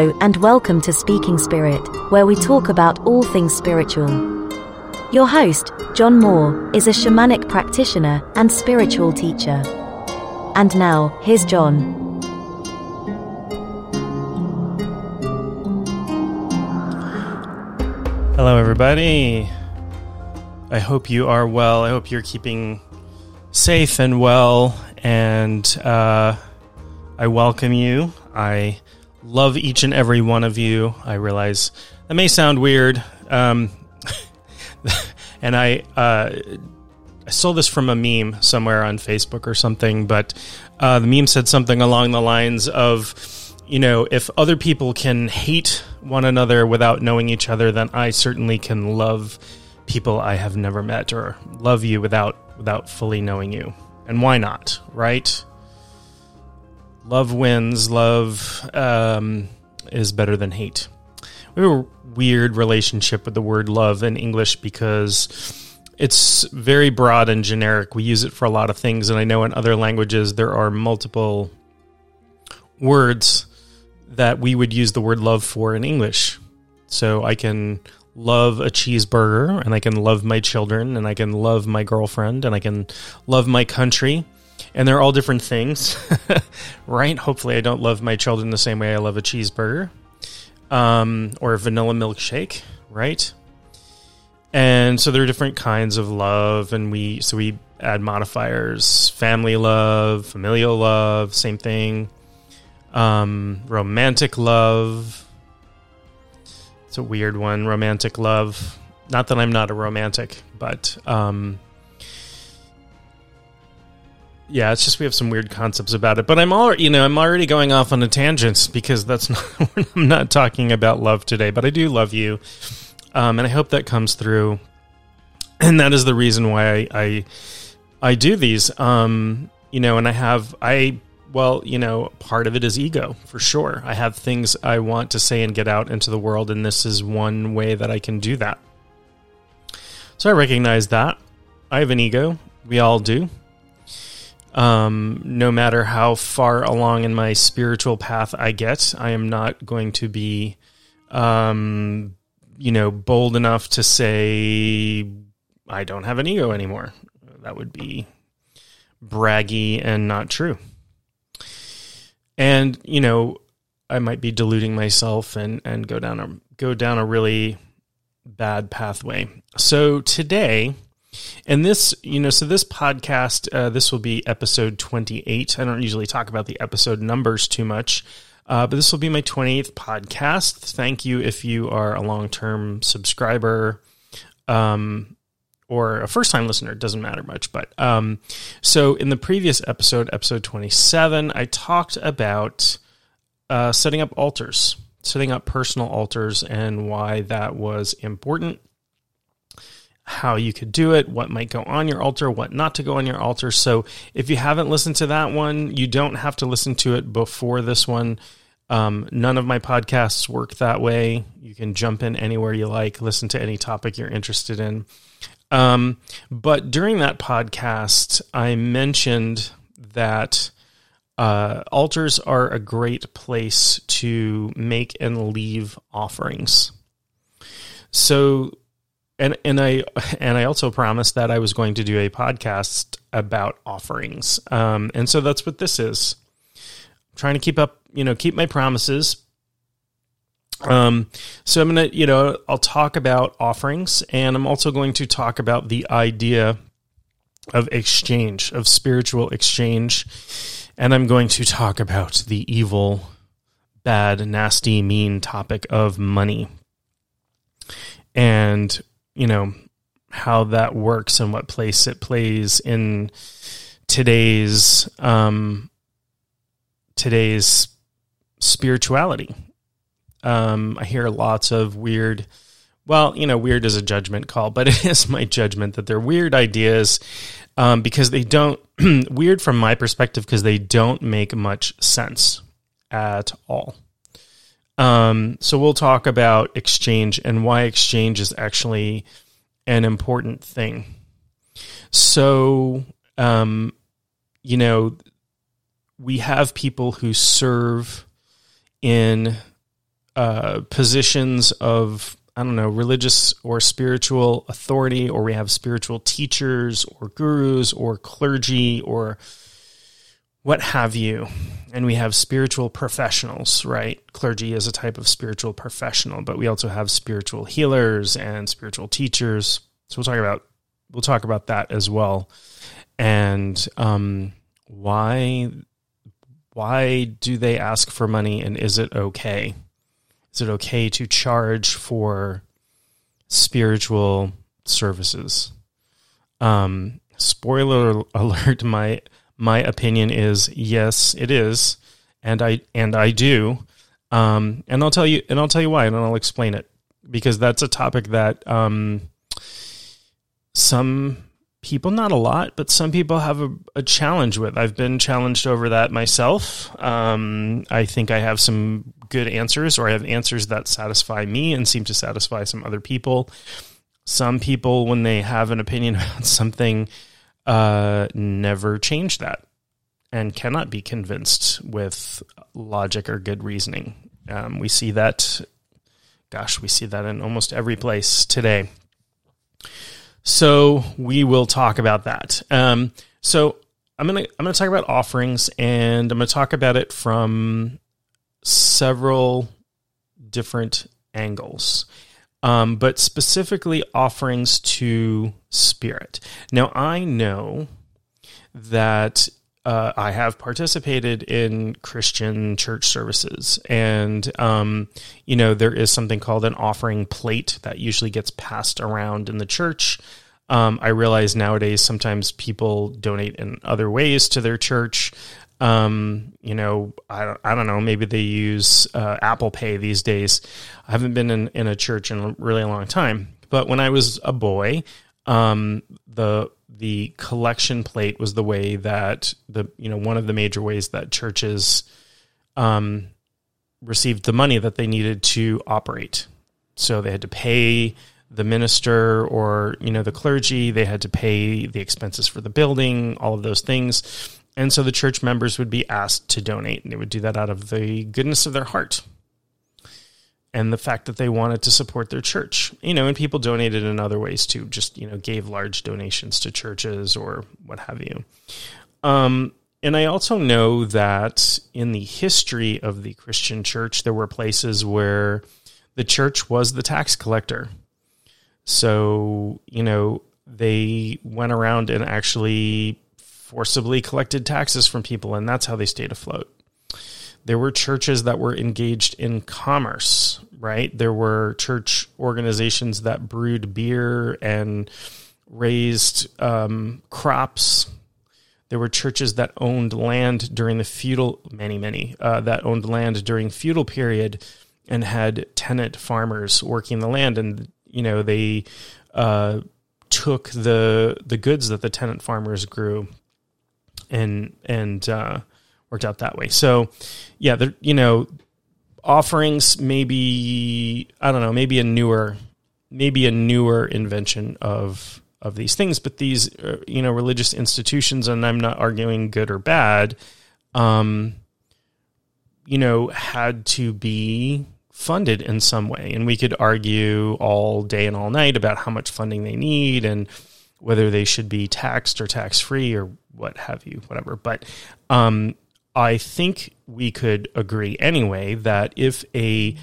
And welcome to Speaking Spirit, where we talk about all things spiritual. Your host, John Moore, is a shamanic practitioner and spiritual teacher. And now, here's John. Hello, everybody. I hope you are well. I hope you're keeping safe and well. And uh, I welcome you. I love each and every one of you. I realize that may sound weird. Um, and I, uh, I stole this from a meme somewhere on Facebook or something, but uh, the meme said something along the lines of, you know, if other people can hate one another without knowing each other, then I certainly can love people I have never met or love you without without fully knowing you. And why not, right? Love wins. Love um, is better than hate. We have a weird relationship with the word love in English because it's very broad and generic. We use it for a lot of things, and I know in other languages there are multiple words that we would use the word love for in English. So I can love a cheeseburger, and I can love my children, and I can love my girlfriend, and I can love my country. And they're all different things, right? Hopefully, I don't love my children the same way I love a cheeseburger um, or a vanilla milkshake, right? And so there are different kinds of love, and we so we add modifiers: family love, familial love, same thing um, romantic love. It's a weird one. Romantic love. Not that I'm not a romantic, but um, yeah, it's just we have some weird concepts about it. But I'm all you know, I'm already going off on a tangent because that's not. I'm not talking about love today, but I do love you, um, and I hope that comes through. And that is the reason why I I, I do these. Um, you know, and I have I well, you know, part of it is ego for sure. I have things I want to say and get out into the world, and this is one way that I can do that. So I recognize that. I have an ego. We all do. Um, no matter how far along in my spiritual path I get, I am not going to be, um, you know, bold enough to say I don't have an ego anymore. That would be braggy and not true and you know I might be deluding myself and and go down a go down a really bad pathway. So today, and this you know, so this podcast, uh, this will be episode twenty eight. I don't usually talk about the episode numbers too much. Uh, but this will be my 28th podcast. Thank you if you are a long term subscriber. Um, or a first time listener, it doesn't matter much. But um, so in the previous episode, episode 27, I talked about uh, setting up altars, setting up personal altars, and why that was important, how you could do it, what might go on your altar, what not to go on your altar. So if you haven't listened to that one, you don't have to listen to it before this one. Um, none of my podcasts work that way. You can jump in anywhere you like, listen to any topic you're interested in. Um, but during that podcast, I mentioned that uh, altars are a great place to make and leave offerings. So, and and I and I also promised that I was going to do a podcast about offerings, um, and so that's what this is. I'm trying to keep up, you know, keep my promises, um, so I'm gonna, you know, I'll talk about offerings, and I'm also going to talk about the idea of exchange, of spiritual exchange, and I'm going to talk about the evil, bad, nasty, mean topic of money, and you know how that works and what place it plays in today's um, today's spirituality um, I hear lots of weird. Well, you know, weird is a judgment call, but it is my judgment that they're weird ideas um, because they don't. weird from my perspective because they don't make much sense at all. Um, so we'll talk about exchange and why exchange is actually an important thing. So, um, you know, we have people who serve in uh, positions of I don't know religious or spiritual authority, or we have spiritual teachers or gurus or clergy or what have you. And we have spiritual professionals, right? Clergy is a type of spiritual professional, but we also have spiritual healers and spiritual teachers. So we'll talk about we'll talk about that as well, and um, why why do they ask for money, and is it okay? Is it okay to charge for spiritual services? Um, spoiler alert: my my opinion is yes, it is, and I and I do. Um, and I'll tell you, and I'll tell you why, and I'll explain it because that's a topic that um, some people, not a lot, but some people have a, a challenge with. I've been challenged over that myself. Um, I think I have some good answers, or I have answers that satisfy me and seem to satisfy some other people. Some people, when they have an opinion about something, uh, never change that and cannot be convinced with logic or good reasoning. Um, we see that, gosh, we see that in almost every place today. So we will talk about that. Um, so I'm gonna I'm gonna talk about offerings, and I'm gonna talk about it from several different angles, um, but specifically offerings to spirit. Now I know that uh, I have participated in Christian church services, and um, you know there is something called an offering plate that usually gets passed around in the church. Um, I realize nowadays sometimes people donate in other ways to their church. Um, you know, I I don't know. Maybe they use uh, Apple Pay these days. I haven't been in, in a church in a really long time, but when I was a boy, um, the the collection plate was the way that the you know one of the major ways that churches um, received the money that they needed to operate. So they had to pay the minister or you know the clergy. They had to pay the expenses for the building, all of those things. And so the church members would be asked to donate, and they would do that out of the goodness of their heart and the fact that they wanted to support their church. You know, and people donated in other ways too, just, you know, gave large donations to churches or what have you. Um, and I also know that in the history of the Christian church, there were places where the church was the tax collector. So, you know, they went around and actually forcibly collected taxes from people, and that's how they stayed afloat. There were churches that were engaged in commerce, right? There were church organizations that brewed beer and raised um, crops. There were churches that owned land during the feudal, many, many, uh, that owned land during feudal period and had tenant farmers working the land. And, you know, they uh, took the the goods that the tenant farmers grew and, and, uh, worked out that way. So, yeah, the, you know, offerings maybe I don't know, maybe a newer, maybe a newer invention of of these things, but these uh, you know religious institutions, and I'm not arguing good or bad, um, you know, had to be funded in some way, and we could argue all day and all night about how much funding they need and whether they should be taxed or tax free or what have you, whatever. But um, I think we could agree anyway that if a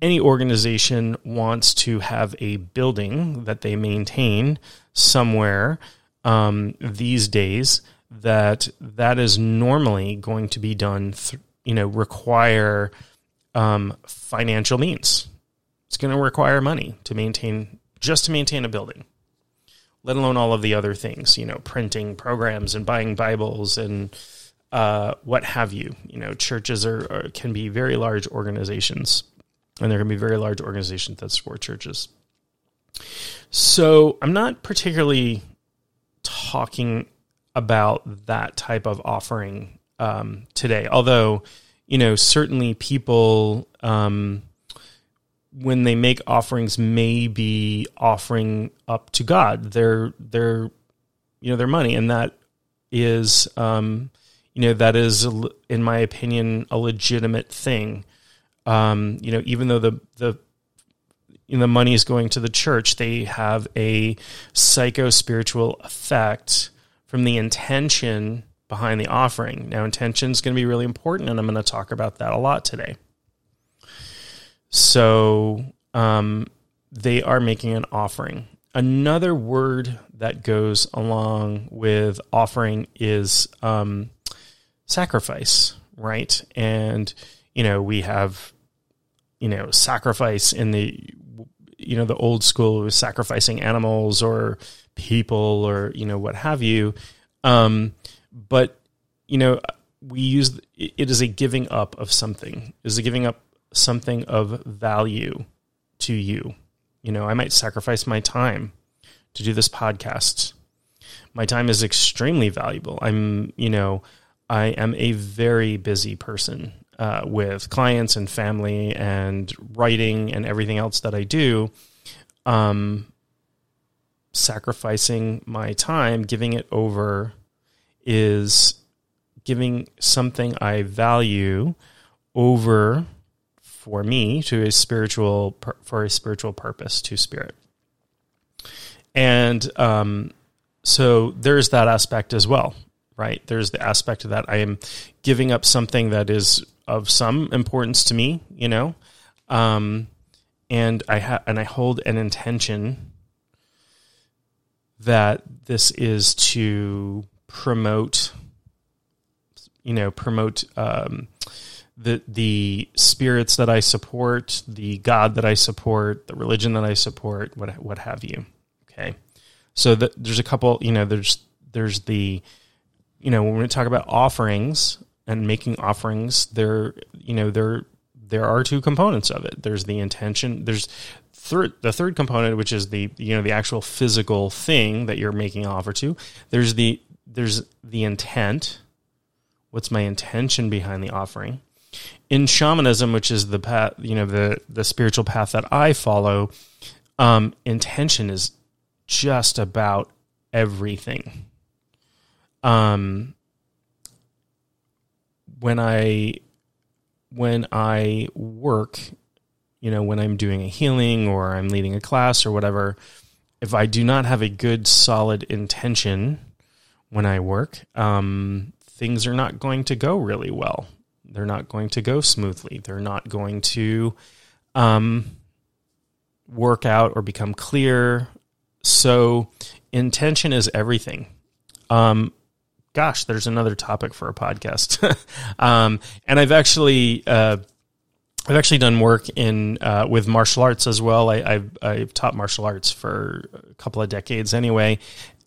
any organization wants to have a building that they maintain somewhere um, these days, that that is normally going to be done, th- you know, require um, financial means. It's going to require money to maintain just to maintain a building, let alone all of the other things, you know, printing programs and buying Bibles and uh, what have you. You know, churches are, are, can be very large organizations, and there can be very large organizations that support churches. So I'm not particularly talking about that type of offering um, today, although you know certainly people. Um, when they make offerings may be offering up to God their their you know their money and that is um, you know that is in my opinion a legitimate thing um, you know, even though the the you know, the money is going to the church, they have a psycho spiritual effect from the intention behind the offering. Now, intention is going to be really important, and I'm going to talk about that a lot today. So, um, they are making an offering. Another word that goes along with offering is um, sacrifice, right? And you know, we have you know sacrifice in the you know the old school was sacrificing animals or people or you know what have you. Um, but you know, we use it is a giving up of something. Is a giving up something of value to you. You know, I might sacrifice my time to do this podcast. My time is extremely valuable. I'm, you know, I am a very busy person uh, with clients and family and writing and everything else that I do. Um, sacrificing my time, giving it over, is giving something I value over for me to a spiritual for a spiritual purpose to spirit. And um, so there's that aspect as well right? There's the aspect of that i am giving up something that is of some importance to me you know? Um, and i have and i hold an intention that this is to promote you know promote um, the the spirits that I support, the God that I support, the religion that I support, what what have you. Okay, so the, there's a couple. You know, there's there's the you know when we talk about offerings and making offerings, there you know there there are two components of it. There's the intention. There's third the third component, which is the you know the actual physical thing that you're making an offer to. There's the there's the intent. What's my intention behind the offering? In shamanism, which is the path, you know, the the spiritual path that I follow, um, intention is just about everything. Um, when I when I work, you know, when I'm doing a healing or I'm leading a class or whatever, if I do not have a good solid intention when I work, um, things are not going to go really well they're not going to go smoothly. They're not going to um, work out or become clear. So, intention is everything. Um, gosh, there's another topic for a podcast. um, and I've actually uh, I've actually done work in uh, with martial arts as well. I, have I've taught martial arts for a couple of decades anyway,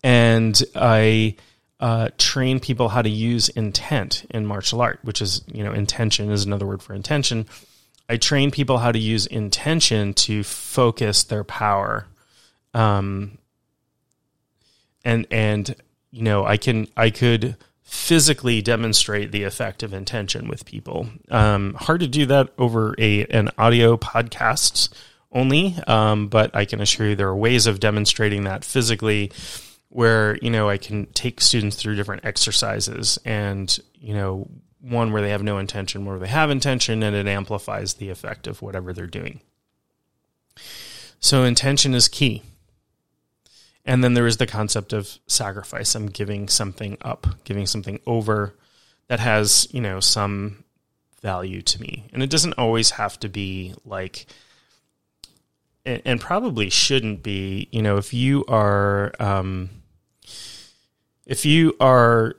and I uh, train people how to use intent in martial art, which is, you know, intention is another word for intention. I train people how to use intention to focus their power. Um, and, and, you know, I can, I could physically demonstrate the effect of intention with people. Um, hard to do that over a, an audio podcast only. Um, but I can assure you there are ways of demonstrating that physically where you know I can take students through different exercises and you know one where they have no intention, where they have intention, and it amplifies the effect of whatever they're doing. So intention is key. And then there is the concept of sacrifice. I'm giving something up, giving something over that has, you know, some value to me. And it doesn't always have to be like and, and probably shouldn't be, you know, if you are um if you are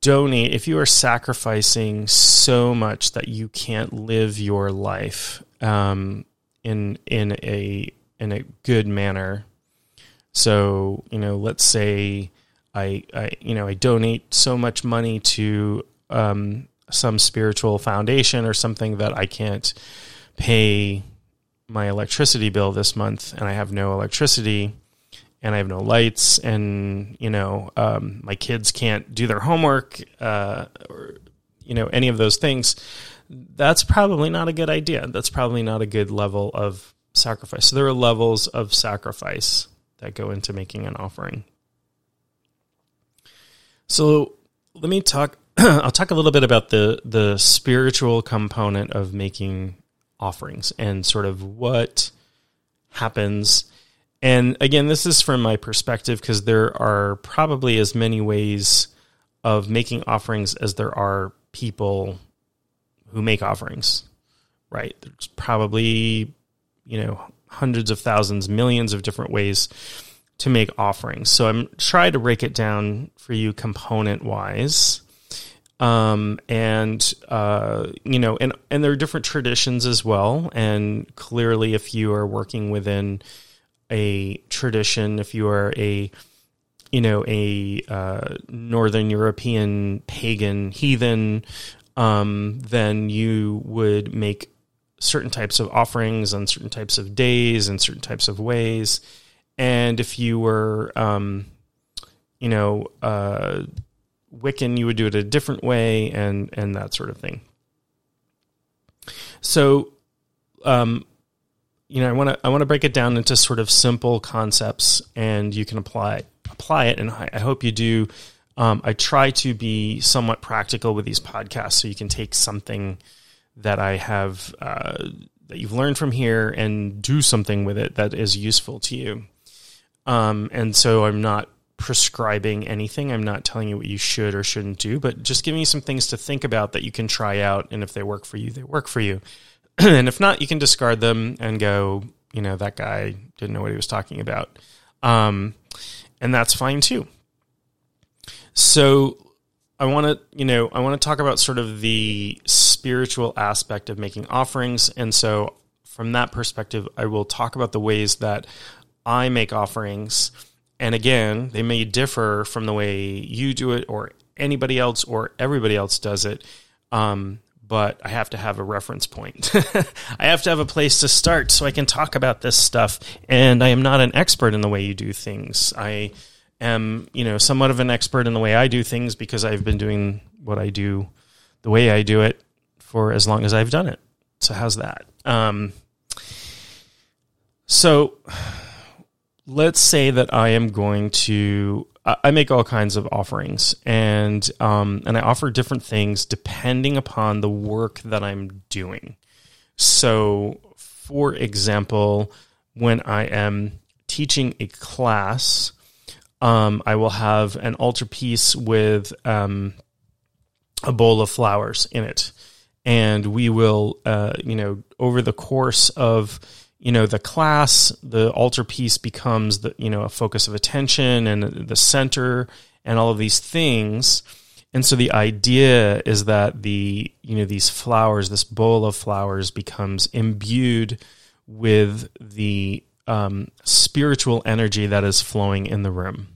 donate if you are sacrificing so much that you can't live your life um, in in a in a good manner. So you know let's say I, I you know I donate so much money to um, some spiritual foundation or something that I can't pay my electricity bill this month and I have no electricity and I have no lights, and you know, um, my kids can't do their homework, uh, or you know, any of those things. That's probably not a good idea. That's probably not a good level of sacrifice. So there are levels of sacrifice that go into making an offering. So let me talk. I'll talk a little bit about the the spiritual component of making offerings and sort of what happens. And again, this is from my perspective because there are probably as many ways of making offerings as there are people who make offerings, right? There's probably, you know, hundreds of thousands, millions of different ways to make offerings. So I'm trying to break it down for you component wise. Um, and, uh, you know, and, and there are different traditions as well. And clearly, if you are working within a tradition, if you are a, you know, a uh, Northern European pagan heathen, um, then you would make certain types of offerings on certain types of days and certain types of ways. And if you were, um, you know, uh, Wiccan, you would do it a different way, and and that sort of thing. So, um, you know, I want to I want to break it down into sort of simple concepts, and you can apply apply it. And I, I hope you do. Um, I try to be somewhat practical with these podcasts, so you can take something that I have uh, that you've learned from here and do something with it that is useful to you. Um, and so I'm not prescribing anything. I'm not telling you what you should or shouldn't do, but just giving you some things to think about that you can try out. And if they work for you, they work for you. and if not, you can discard them and go, you know, that guy didn't know what he was talking about. Um, and that's fine too. So I want to, you know, I want to talk about sort of the spiritual aspect of making offerings. And so from that perspective, I will talk about the ways that I make offerings. And again, they may differ from the way you do it or anybody else or everybody else does it. Um, but I have to have a reference point. I have to have a place to start so I can talk about this stuff. And I am not an expert in the way you do things. I am, you know, somewhat of an expert in the way I do things because I've been doing what I do the way I do it for as long as I've done it. So how's that? Um, so let's say that I am going to I make all kinds of offerings and um, and I offer different things depending upon the work that I'm doing. So, for example, when I am teaching a class, um, I will have an altarpiece with um, a bowl of flowers in it, and we will, uh, you know, over the course of you know the class the altarpiece becomes the you know a focus of attention and the center and all of these things. And so the idea is that the you know these flowers this bowl of flowers becomes imbued with the um, spiritual energy that is flowing in the room.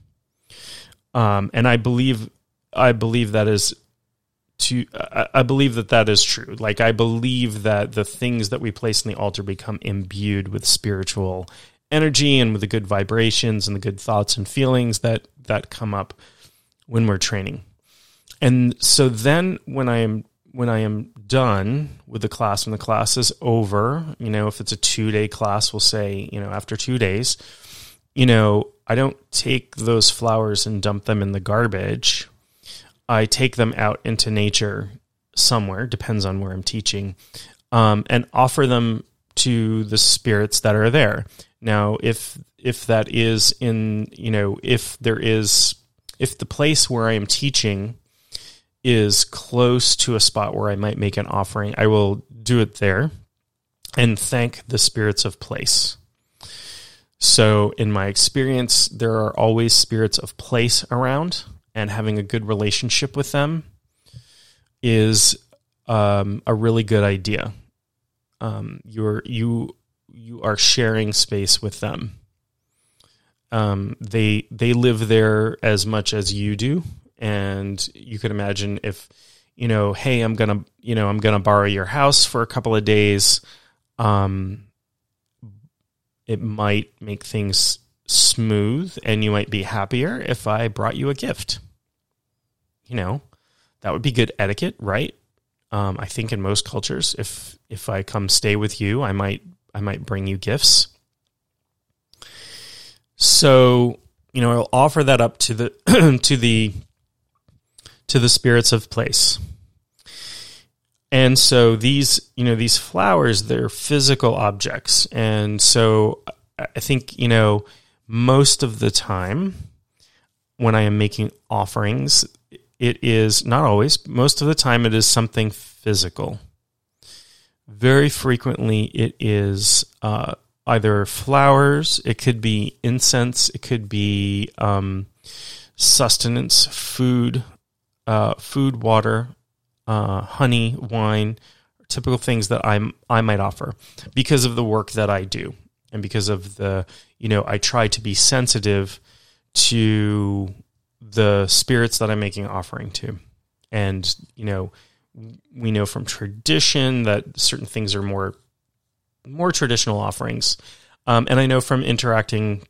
Um, and i believe i believe that is to I believe that that is true. Like I believe that the things that we place in the altar become imbued with spiritual energy and with the good vibrations and the good thoughts and feelings that that come up when we're training. And so then when I am when I am done with the class when the class is over, you know, if it's a 2-day class, we'll say, you know, after 2 days, you know, I don't take those flowers and dump them in the garbage I take them out into nature somewhere, depends on where I'm teaching, um, and offer them to the spirits that are there. Now, if if that is in you know if there is if the place where I am teaching is close to a spot where I might make an offering, I will do it there and thank the spirits of place. So, in my experience, there are always spirits of place around and having a good relationship with them is um, a really good idea. Um, you're you you are sharing space with them. Um, they they live there as much as you do, and you can imagine if you know, hey, I'm gonna you know I'm gonna borrow your house for a couple of days. Um, it might make things smooth and you might be happier if I brought you a gift. You know, that would be good etiquette, right? Um, I think in most cultures, if if I come stay with you, I might I might bring you gifts. So you know, I'll offer that up to the to the to the spirits of place. And so these, you know, these flowers, they're physical objects. And so I think, you know, most of the time when I am making offerings, it is not always, most of the time, it is something physical. Very frequently, it is uh, either flowers, it could be incense, it could be um, sustenance, food, uh, food, water, uh, honey, wine, typical things that I'm I might offer because of the work that I do and because of the you know I try to be sensitive to the spirits that I'm making offering to, and you know we know from tradition that certain things are more more traditional offerings, um, and I know from interacting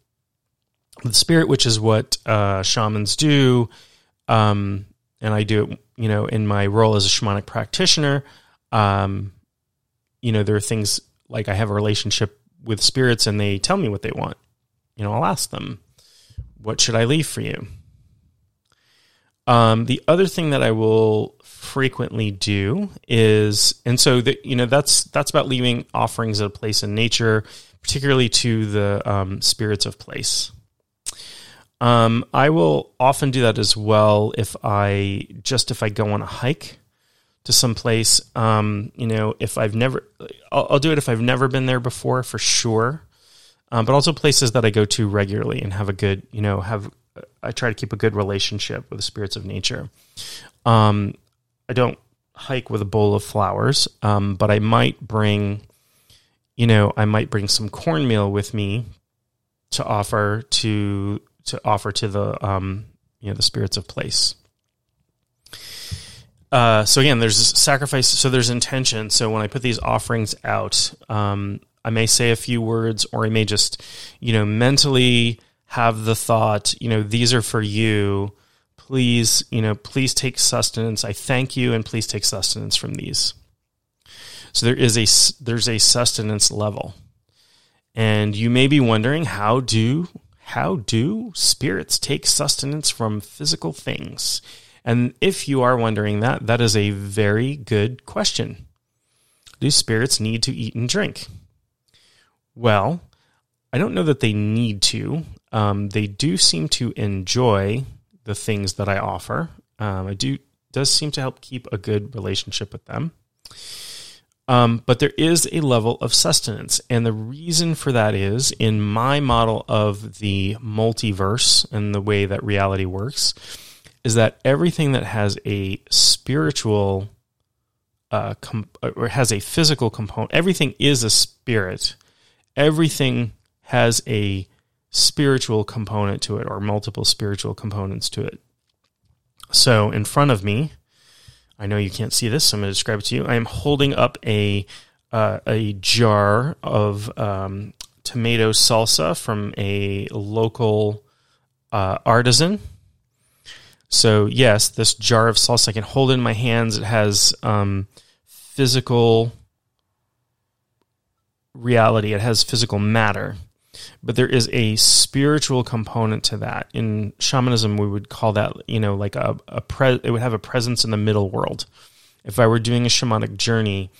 with spirit, which is what uh, shamans do. Um, and I do it, you know, in my role as a shamanic practitioner. Um, you know, there are things like I have a relationship with spirits and they tell me what they want. You know, I'll ask them, what should I leave for you? Um, the other thing that I will frequently do is, and so that you know that's that's about leaving offerings at a place in nature, particularly to the um, spirits of place. Um, I will often do that as well if I just if I go on a hike to some place. Um, you know, if I've never, I'll, I'll, do it if I've never been there before for sure. Um, but also places that I go to regularly and have a good, you know, have I try to keep a good relationship with the spirits of nature. Um, I don't hike with a bowl of flowers, um, but I might bring, you know, I might bring some cornmeal with me to offer to to offer to the um, you know the spirits of place. Uh, so again, there's sacrifice. So there's intention. So when I put these offerings out, um, I may say a few words, or I may just, you know, mentally have the thought, you know, these are for you. Please, you know, please take sustenance. I thank you, and please take sustenance from these. So there is a there's a sustenance level, and you may be wondering how do how do spirits take sustenance from physical things? And if you are wondering that, that is a very good question. Do spirits need to eat and drink? Well, I don't know that they need to. Um, they do seem to enjoy the things that I offer. Um, I do does seem to help keep a good relationship with them. Um, but there is a level of sustenance. And the reason for that is in my model of the multiverse and the way that reality works, is that everything that has a spiritual uh, or has a physical component, everything is a spirit. Everything has a spiritual component to it or multiple spiritual components to it. So in front of me, I know you can't see this, so I'm going to describe it to you. I am holding up a uh, a jar of um, tomato salsa from a local uh, artisan. So yes, this jar of salsa I can hold in my hands. It has um, physical reality. It has physical matter but there is a spiritual component to that. In shamanism, we would call that, you know, like a, a pre- it would have a presence in the middle world. If I were doing a shamanic journey,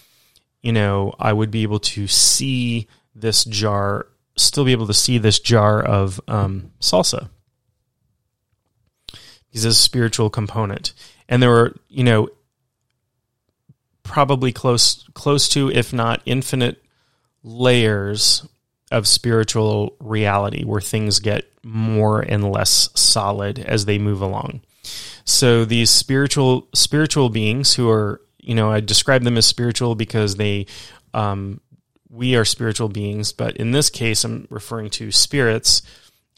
you know, I would be able to see this jar, still be able to see this jar of um, salsa. There's a spiritual component. And there were, you know, probably close close to, if not infinite layers of spiritual reality where things get more and less solid as they move along. So these spiritual spiritual beings who are, you know, I describe them as spiritual because they um, we are spiritual beings, but in this case I'm referring to spirits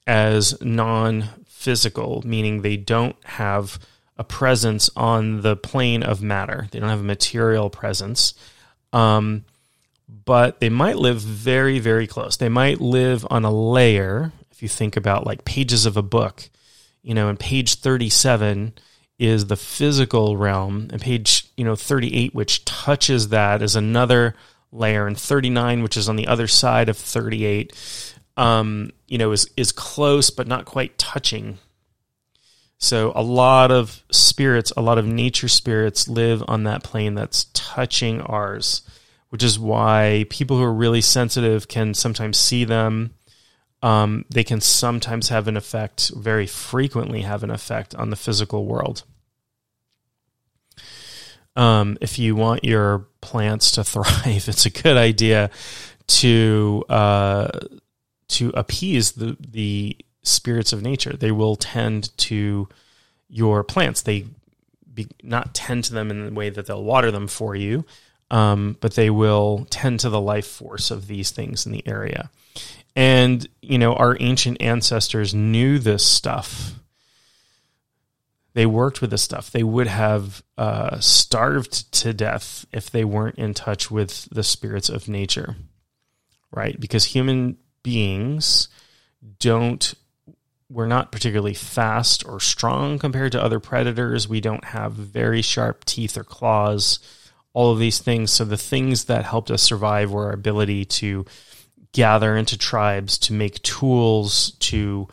as non-physical, meaning they don't have a presence on the plane of matter. They don't have a material presence. Um, but they might live very, very close. They might live on a layer. If you think about like pages of a book, you know, and page 37 is the physical realm, and page, you know, 38, which touches that, is another layer, and 39, which is on the other side of 38, um, you know, is, is close but not quite touching. So a lot of spirits, a lot of nature spirits live on that plane that's touching ours, which is why people who are really sensitive can sometimes see them. Um, they can sometimes have an effect, very frequently have an effect on the physical world. Um, if you want your plants to thrive, it's a good idea to uh, to appease the the spirits of nature. They will tend to your plants. They be, not tend to them in the way that they'll water them for you, um, but they will tend to the life force of these things in the area. And you know, our ancient ancestors knew this stuff. They worked with this stuff. They would have uh, starved to death if they weren't in touch with the spirits of nature, right? Because human beings don't we're not particularly fast or strong compared to other predators. We don't have very sharp teeth or claws, all of these things. So the things that helped us survive were our ability to gather into tribes, to make tools, to,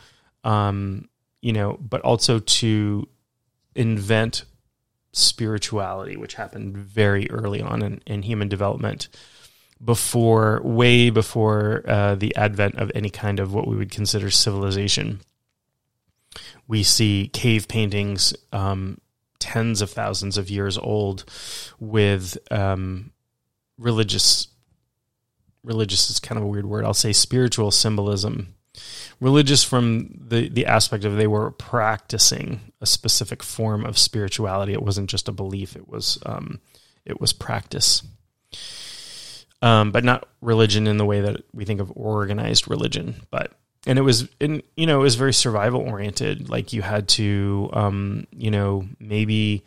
um, you know, but also to invent spirituality, which happened very early on in, in human development before, way before uh, the advent of any kind of what we would consider civilization we see cave paintings um, tens of thousands of years old with um, religious religious is kind of a weird word. I'll say spiritual symbolism. Religious from the the aspect of they were practicing a specific form of spirituality. It wasn't just a belief. It was um, it was practice. Um, but not religion in the way that we think of organized religion but and it was in you know it was very survival oriented. Like you had to um you know maybe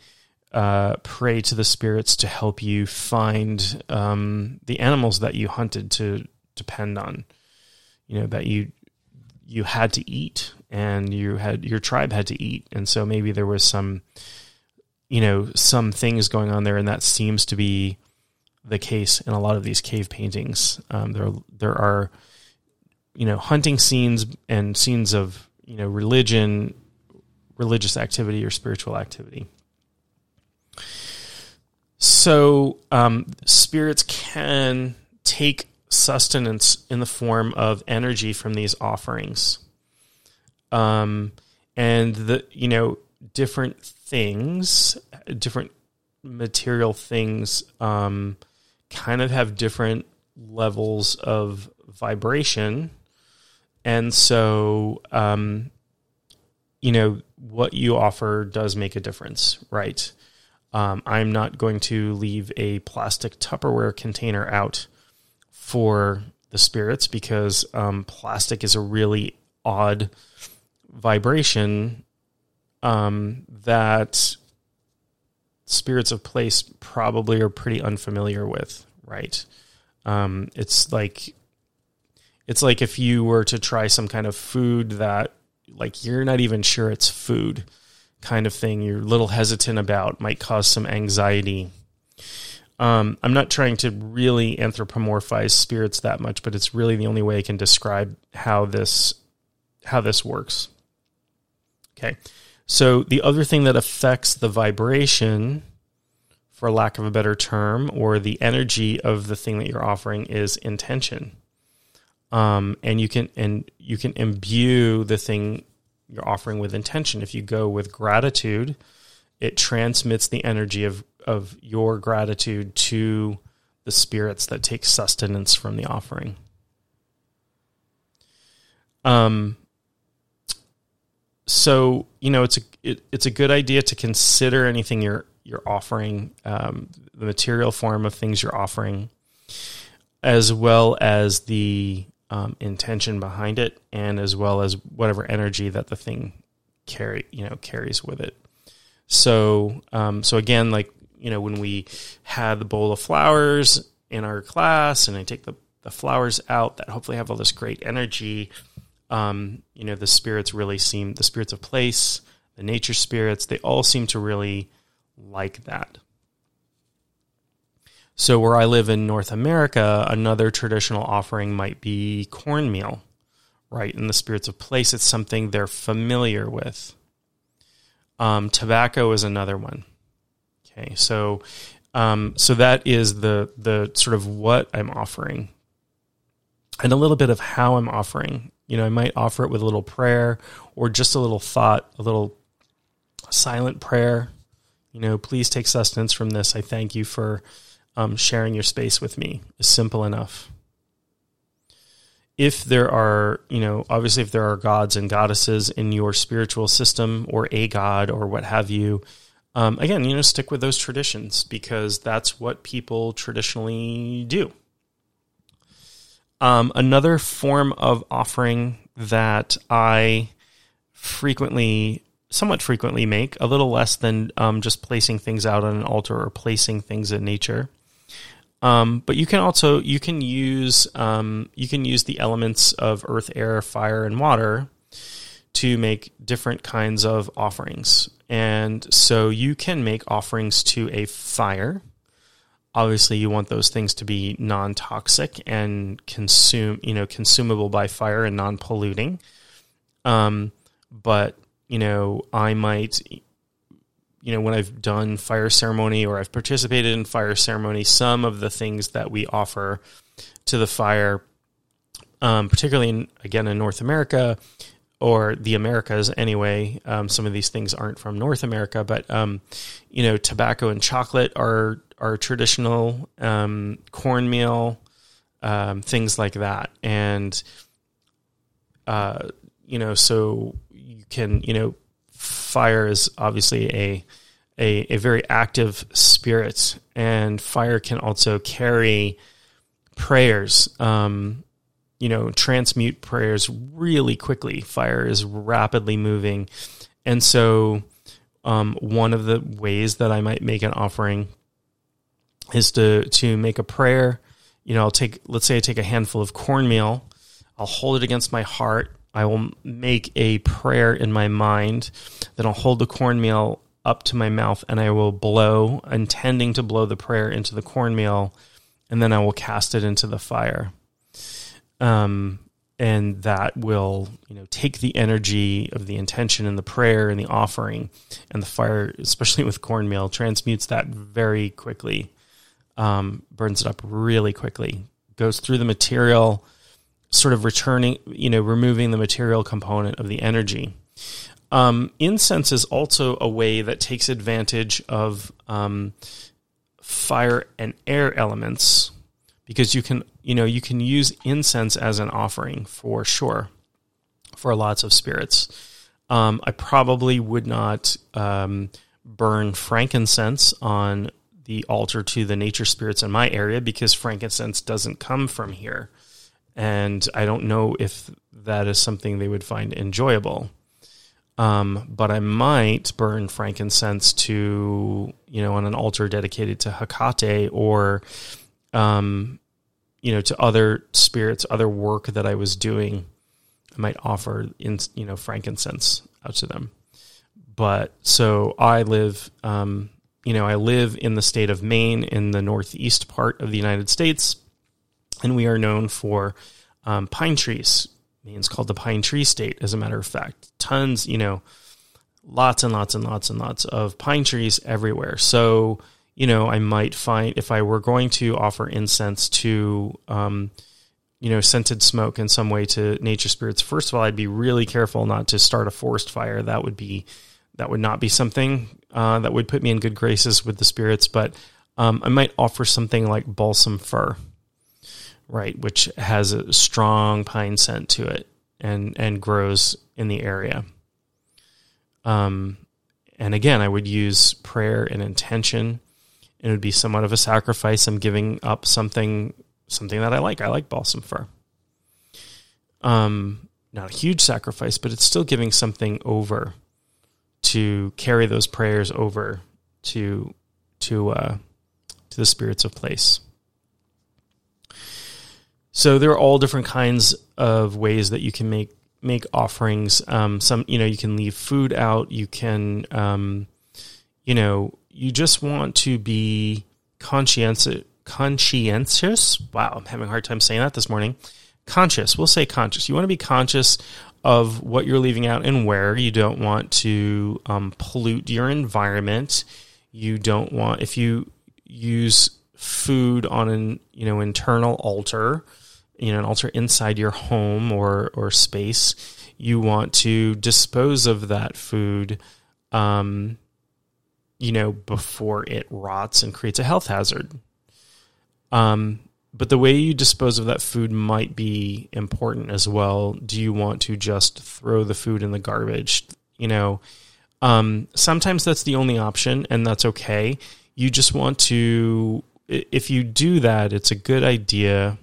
uh pray to the spirits to help you find um the animals that you hunted to depend on you know that you you had to eat and you had your tribe had to eat. And so maybe there was some you know some things going on there. And that seems to be the case in a lot of these cave paintings. Um, there there are you know hunting scenes and scenes of you know religion religious activity or spiritual activity. So um, spirits can take sustenance in the form of energy from these offerings. Um, and the you know different things different material things um, kind of have different levels of vibration and so, um, you know, what you offer does make a difference, right? Um, I'm not going to leave a plastic Tupperware container out for the spirits because um, plastic is a really odd vibration um, that spirits of place probably are pretty unfamiliar with, right? Um, it's like it's like if you were to try some kind of food that like you're not even sure it's food kind of thing you're a little hesitant about might cause some anxiety. Um, i'm not trying to really anthropomorphize spirits that much but it's really the only way i can describe how this how this works. Okay. So the other thing that affects the vibration for lack of a better term or the energy of the thing that you're offering is intention um, and you can and you can imbue the thing you're offering with intention. If you go with gratitude, it transmits the energy of of your gratitude to the spirits that take sustenance from the offering. Um. So you know it's a it, it's a good idea to consider anything you're you're offering, um, the material form of things you're offering, as well as the um, intention behind it, and as well as whatever energy that the thing carry you know carries with it. So um, so again, like you know when we had the bowl of flowers in our class, and I take the the flowers out that hopefully have all this great energy. Um, you know the spirits really seem the spirits of place, the nature spirits. They all seem to really like that. So, where I live in North America, another traditional offering might be cornmeal, right? In the spirits of place, it's something they're familiar with. Um, tobacco is another one. Okay, so um, so that is the the sort of what I'm offering, and a little bit of how I'm offering. You know, I might offer it with a little prayer or just a little thought, a little silent prayer. You know, please take sustenance from this. I thank you for um, sharing your space with me. Is simple enough if there are, you know, obviously if there are gods and goddesses in your spiritual system or a god or what have you, um, again, you know, stick with those traditions because that's what people traditionally do. Um, another form of offering that I frequently, somewhat frequently make, a little less than um, just placing things out on an altar or placing things in nature, um, but you can also you can use um, you can use the elements of earth, air, fire, and water to make different kinds of offerings. And so you can make offerings to a fire. Obviously, you want those things to be non-toxic and consume you know consumable by fire and non-polluting. Um, but you know, I might you know, when I've done fire ceremony or I've participated in fire ceremony, some of the things that we offer to the fire, um, particularly in, again in North America or the Americas anyway. Um, some of these things aren't from North America, but um, you know, tobacco and chocolate are are traditional um, cornmeal, um, things like that, and uh, you know, so you can you know fire is obviously a, a, a very active spirit, and fire can also carry prayers. Um, you know, transmute prayers really quickly. Fire is rapidly moving, and so um, one of the ways that I might make an offering is to to make a prayer. You know, I'll take let's say I take a handful of cornmeal, I'll hold it against my heart, I will make a prayer in my mind. Then I'll hold the cornmeal up to my mouth and I will blow, intending to blow the prayer into the cornmeal, and then I will cast it into the fire. Um, and that will, you know, take the energy of the intention and the prayer and the offering, and the fire, especially with cornmeal, transmutes that very quickly, um, burns it up really quickly, goes through the material sort of returning, you know, removing the material component of the energy. Um, incense is also a way that takes advantage of um, fire and air elements because you can, you know, you can use incense as an offering for sure for lots of spirits. Um, I probably would not um, burn frankincense on the altar to the nature spirits in my area because frankincense doesn't come from here and I don't know if that is something they would find enjoyable. Um, but I might burn frankincense to you know on an altar dedicated to Hecate or um, you know to other spirits, other work that I was doing. I might offer in you know frankincense out to them. But so I live, um, you know, I live in the state of Maine in the northeast part of the United States and we are known for um, pine trees. Maine's called the pine tree state, as a matter of fact. Tons, you know, lots and lots and lots and lots of pine trees everywhere. So, you know, I might find if I were going to offer incense to, um, you know, scented smoke in some way to nature spirits. First of all, I'd be really careful not to start a forest fire. That would be, that would not be something uh, that would put me in good graces with the spirits. But um, I might offer something like balsam fir right, which has a strong pine scent to it and and grows in the area. Um, and again, I would use prayer and intention. It would be somewhat of a sacrifice. I'm giving up something something that I like. I like balsam fir. Um, not a huge sacrifice, but it's still giving something over to carry those prayers over to to uh, to the spirits of place. So there are all different kinds of ways that you can make make offerings. Um, some, you know, you can leave food out. You can, um, you know, you just want to be conscientious. Conscientious. Wow, I'm having a hard time saying that this morning. conscious. We'll say conscious. You want to be conscious of what you're leaving out and where. You don't want to um, pollute your environment. You don't want if you use food on an you know internal altar, you know an altar inside your home or or space. You want to dispose of that food. Um, you know, before it rots and creates a health hazard. Um, but the way you dispose of that food might be important as well. Do you want to just throw the food in the garbage? You know, um, sometimes that's the only option, and that's okay. You just want to, if you do that, it's a good idea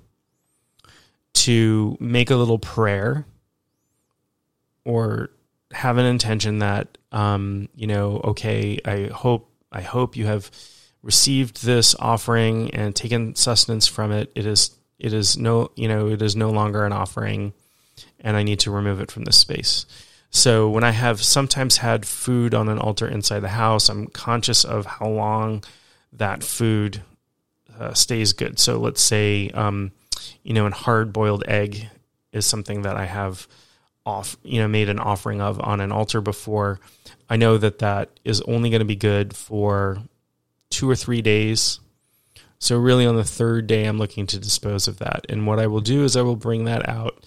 to make a little prayer or have an intention that, um, you know, okay, I hope, I hope you have received this offering and taken sustenance from it, it is it is no you know it is no longer an offering, and I need to remove it from this space. So when I have sometimes had food on an altar inside the house, I'm conscious of how long that food uh, stays good. So let's say um, you know, an hard boiled egg is something that I have off you know made an offering of on an altar before. I know that that is only going to be good for two or three days. So really, on the third day, I'm looking to dispose of that. And what I will do is I will bring that out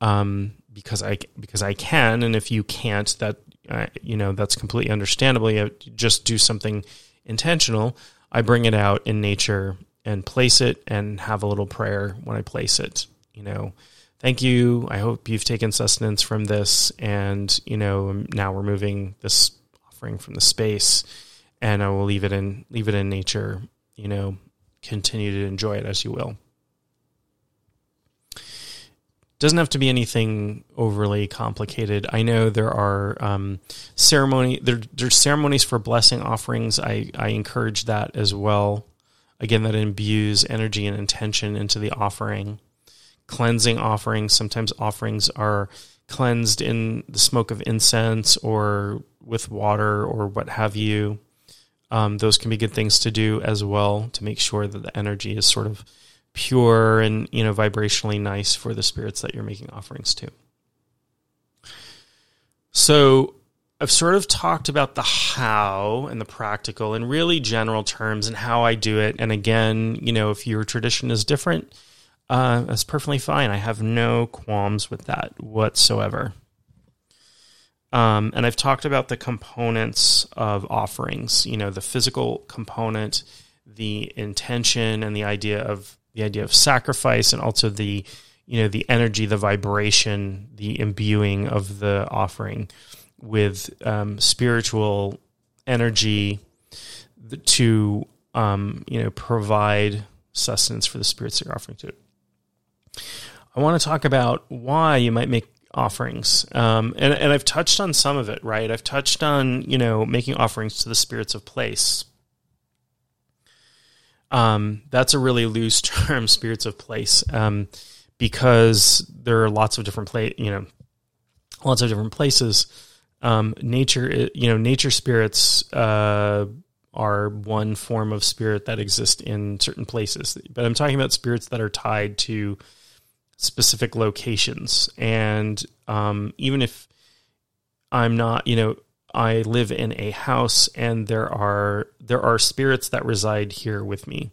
um, because I because I can. And if you can't, that uh, you know that's completely understandable. You just do something intentional. I bring it out in nature and place it, and have a little prayer when I place it. You know, thank you. I hope you've taken sustenance from this, and you know, now we're moving this offering from the space and I will leave it in leave it in nature. You know, continue to enjoy it as you will. Doesn't have to be anything overly complicated. I know there are um, ceremony there, there's ceremonies for blessing offerings. I I encourage that as well. Again, that imbues energy and intention into the offering. Cleansing offerings. Sometimes offerings are cleansed in the smoke of incense or with water or what have you. Um, those can be good things to do as well to make sure that the energy is sort of pure and you know vibrationally nice for the spirits that you're making offerings to. So I've sort of talked about the how and the practical in really general terms and how I do it. And again, you know, if your tradition is different, uh, that's perfectly fine. I have no qualms with that whatsoever. Um, and I've talked about the components of offerings, you know, the physical component, the intention and the idea of the idea of sacrifice and also the, you know, the energy, the vibration, the imbuing of the offering with um, spiritual energy to, um, you know, provide sustenance for the spirits that you're offering to. I want to talk about why you might make offerings. Um, and, and I've touched on some of it, right? I've touched on, you know, making offerings to the spirits of place. Um, that's a really loose term, spirits of place, um, because there are lots of different place, you know, lots of different places. Um, nature, you know, nature spirits uh, are one form of spirit that exist in certain places, but I'm talking about spirits that are tied to specific locations. And um, even if I'm not, you know, I live in a house and there are there are spirits that reside here with me.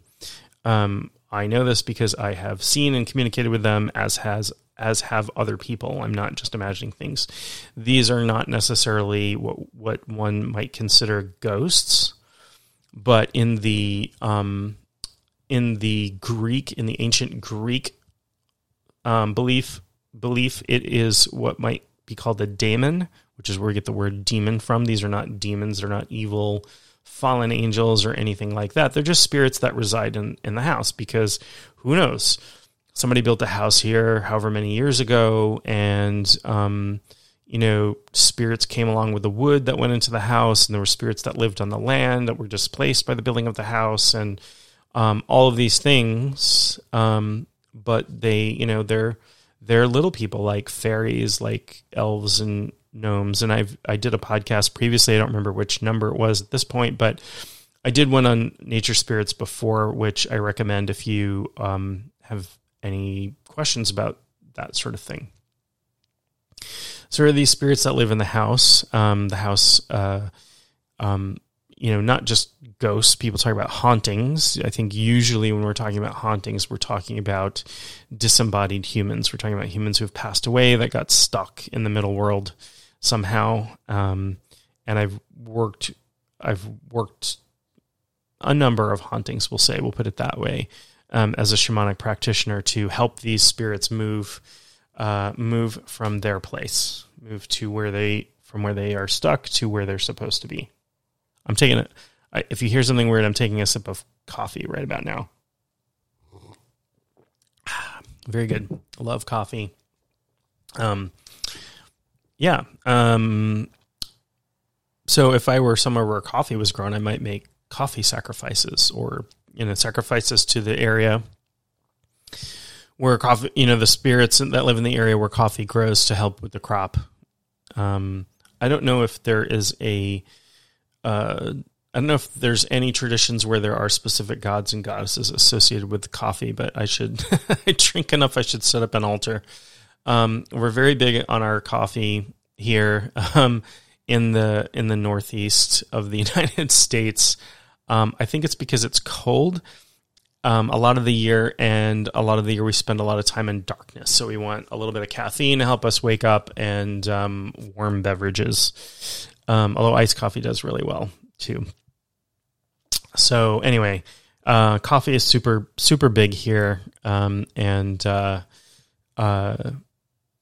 Um, I know this because I have seen and communicated with them as has as have other people. I'm not just imagining things. These are not necessarily what what one might consider ghosts, but in the um, in the Greek in the ancient Greek um, belief belief it is what might be called a daemon, which is where we get the word demon from. These are not demons; they're not evil fallen angels or anything like that. They're just spirits that reside in, in the house because who knows? Somebody built a house here however many years ago, and um, you know, spirits came along with the wood that went into the house, and there were spirits that lived on the land that were displaced by the building of the house, and um, all of these things um, but they, you know, they're they're little people like fairies, like elves and gnomes. And I've I did a podcast previously. I don't remember which number it was at this point, but I did one on nature spirits before, which I recommend if you um, have any questions about that sort of thing. So there are these spirits that live in the house. Um, the house, uh, um, you know, not just ghosts. People talk about hauntings. I think usually when we're talking about hauntings, we're talking about disembodied humans. We're talking about humans who have passed away that got stuck in the middle world somehow. Um, and I've worked, I've worked a number of hauntings. We'll say, we'll put it that way, um, as a shamanic practitioner to help these spirits move, uh, move from their place, move to where they, from where they are stuck to where they're supposed to be. I'm taking it. If you hear something weird, I'm taking a sip of coffee right about now. Very good. Love coffee. Um, yeah. Um, so if I were somewhere where coffee was grown, I might make coffee sacrifices or you know sacrifices to the area where coffee, you know, the spirits that live in the area where coffee grows to help with the crop. Um, I don't know if there is a uh, I don't know if there's any traditions where there are specific gods and goddesses associated with coffee, but I should I drink enough. I should set up an altar. Um, we're very big on our coffee here um, in the in the northeast of the United States. Um, I think it's because it's cold um, a lot of the year, and a lot of the year we spend a lot of time in darkness. So we want a little bit of caffeine to help us wake up, and um, warm beverages. Um, although iced coffee does really well too. So anyway, uh, coffee is super super big here, um, and uh, uh,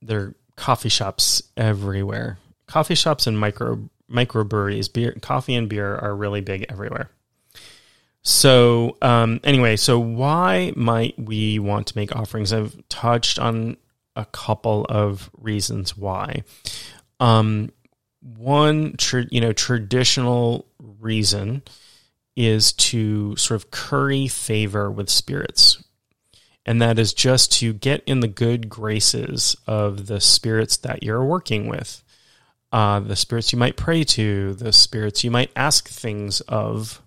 there are coffee shops everywhere. Coffee shops and micro microbreweries, beer, coffee and beer are really big everywhere. So um, anyway, so why might we want to make offerings? I've touched on a couple of reasons why. Um, one, tra- you know, traditional reason is to sort of curry favor with spirits. And that is just to get in the good graces of the spirits that you're working with, uh, the spirits you might pray to, the spirits you might ask things of.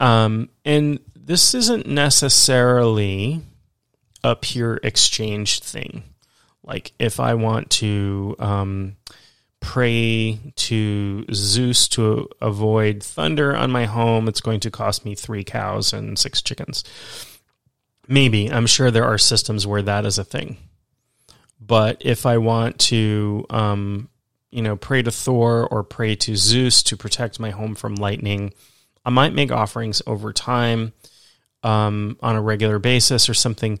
Um, and this isn't necessarily a pure exchange thing. Like if I want to, um, pray to Zeus to avoid thunder on my home, it's going to cost me three cows and six chickens. Maybe. I'm sure there are systems where that is a thing. But if I want to, um, you know, pray to Thor or pray to Zeus to protect my home from lightning, I might make offerings over time um, on a regular basis or something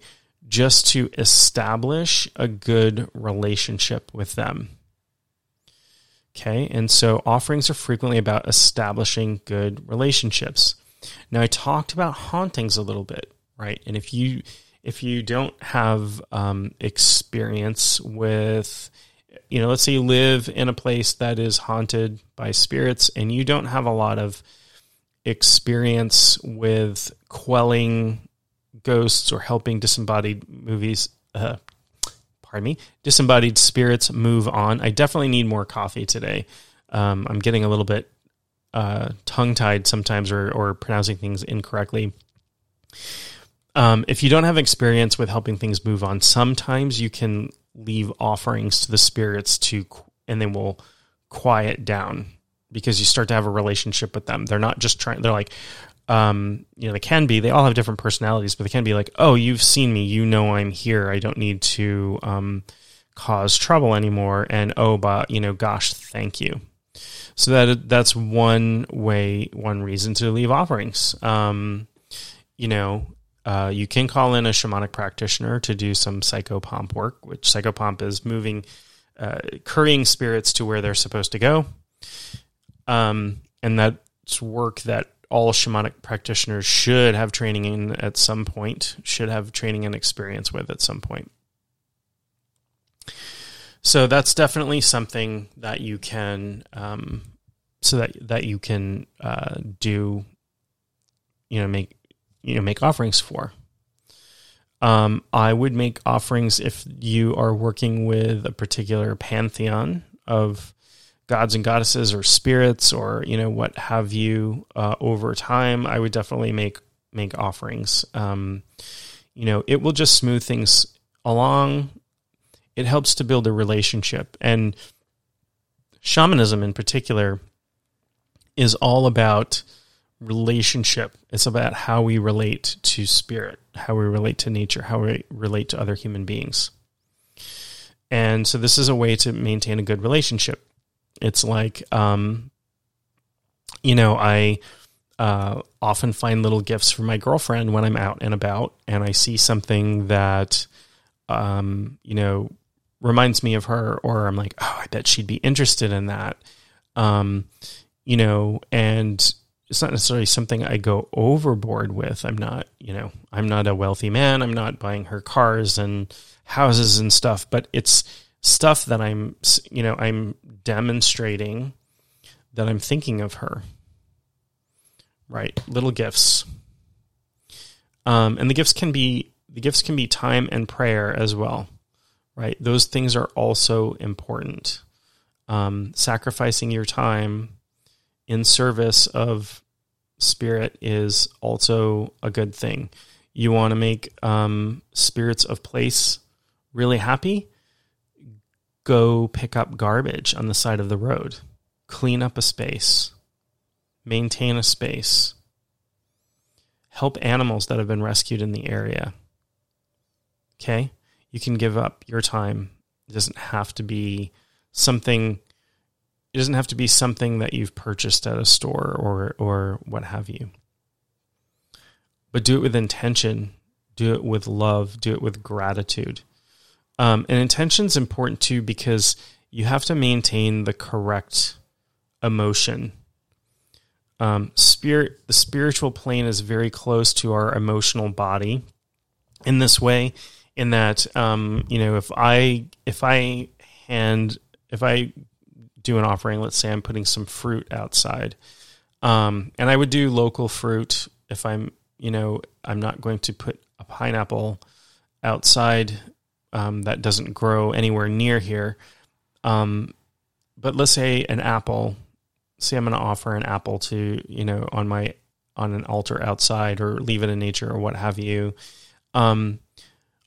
just to establish a good relationship with them. Okay. And so offerings are frequently about establishing good relationships. Now I talked about hauntings a little bit, right? And if you if you don't have um, experience with you know, let's say you live in a place that is haunted by spirits and you don't have a lot of experience with quelling ghosts or helping disembodied movies uh, pardon me, disembodied spirits move on. I definitely need more coffee today. Um, I'm getting a little bit uh, tongue tied sometimes or, or pronouncing things incorrectly. Um, if you don't have experience with helping things move on, sometimes you can leave offerings to the spirits to, and they will quiet down because you start to have a relationship with them. They're not just trying, they're like, um, you know, they can be, they all have different personalities, but they can be like, oh, you've seen me, you know, I'm here. I don't need to, um, cause trouble anymore. And, oh, but, you know, gosh, thank you. So that, that's one way, one reason to leave offerings. Um, you know, uh, you can call in a shamanic practitioner to do some psychopomp work, which psychopomp is moving, uh, currying spirits to where they're supposed to go. Um, and that's work that all shamanic practitioners should have training in at some point, should have training and experience with at some point. So that's definitely something that you can, um, so that that you can uh, do, you know, make you know make offerings for. Um, I would make offerings if you are working with a particular pantheon of gods and goddesses or spirits or you know what have you uh, over time i would definitely make make offerings. Um, you know it will just smooth things along. It helps to build a relationship. And shamanism in particular is all about relationship. It's about how we relate to spirit how we relate to nature how we relate to other human beings. And so this is a way to maintain a good relationship it's like um, you know i uh, often find little gifts for my girlfriend when I'm out and about, and I see something that, um, you know, reminds me of her, or I'm like, oh, I bet she'd be interested in that. Um, you know, and it's not necessarily something I go overboard with. I'm not, you know, I'm not a wealthy man. I'm not buying her cars and houses and stuff, but it's stuff that I'm, you know, I'm demonstrating that I'm thinking of her right? Little gifts. Um, and the gifts can be the gifts can be time and prayer as well, right? Those things are also important. Um, sacrificing your time in service of spirit is also a good thing. You want to make um, spirits of place really happy? Go pick up garbage on the side of the road, clean up a space maintain a space, help animals that have been rescued in the area. Okay? You can give up your time. It doesn't have to be something it doesn't have to be something that you've purchased at a store or or what have you. But do it with intention, do it with love, do it with gratitude. Um, and intention is important too because you have to maintain the correct emotion. Um, spirit, the spiritual plane is very close to our emotional body in this way, in that, um, you know, if I, if I hand, if I do an offering, let's say I'm putting some fruit outside, um, and I would do local fruit if I'm, you know, I'm not going to put a pineapple outside um, that doesn't grow anywhere near here. Um, but let's say an apple say I'm going to offer an apple to, you know, on my on an altar outside or leave it in nature or what have you. Um,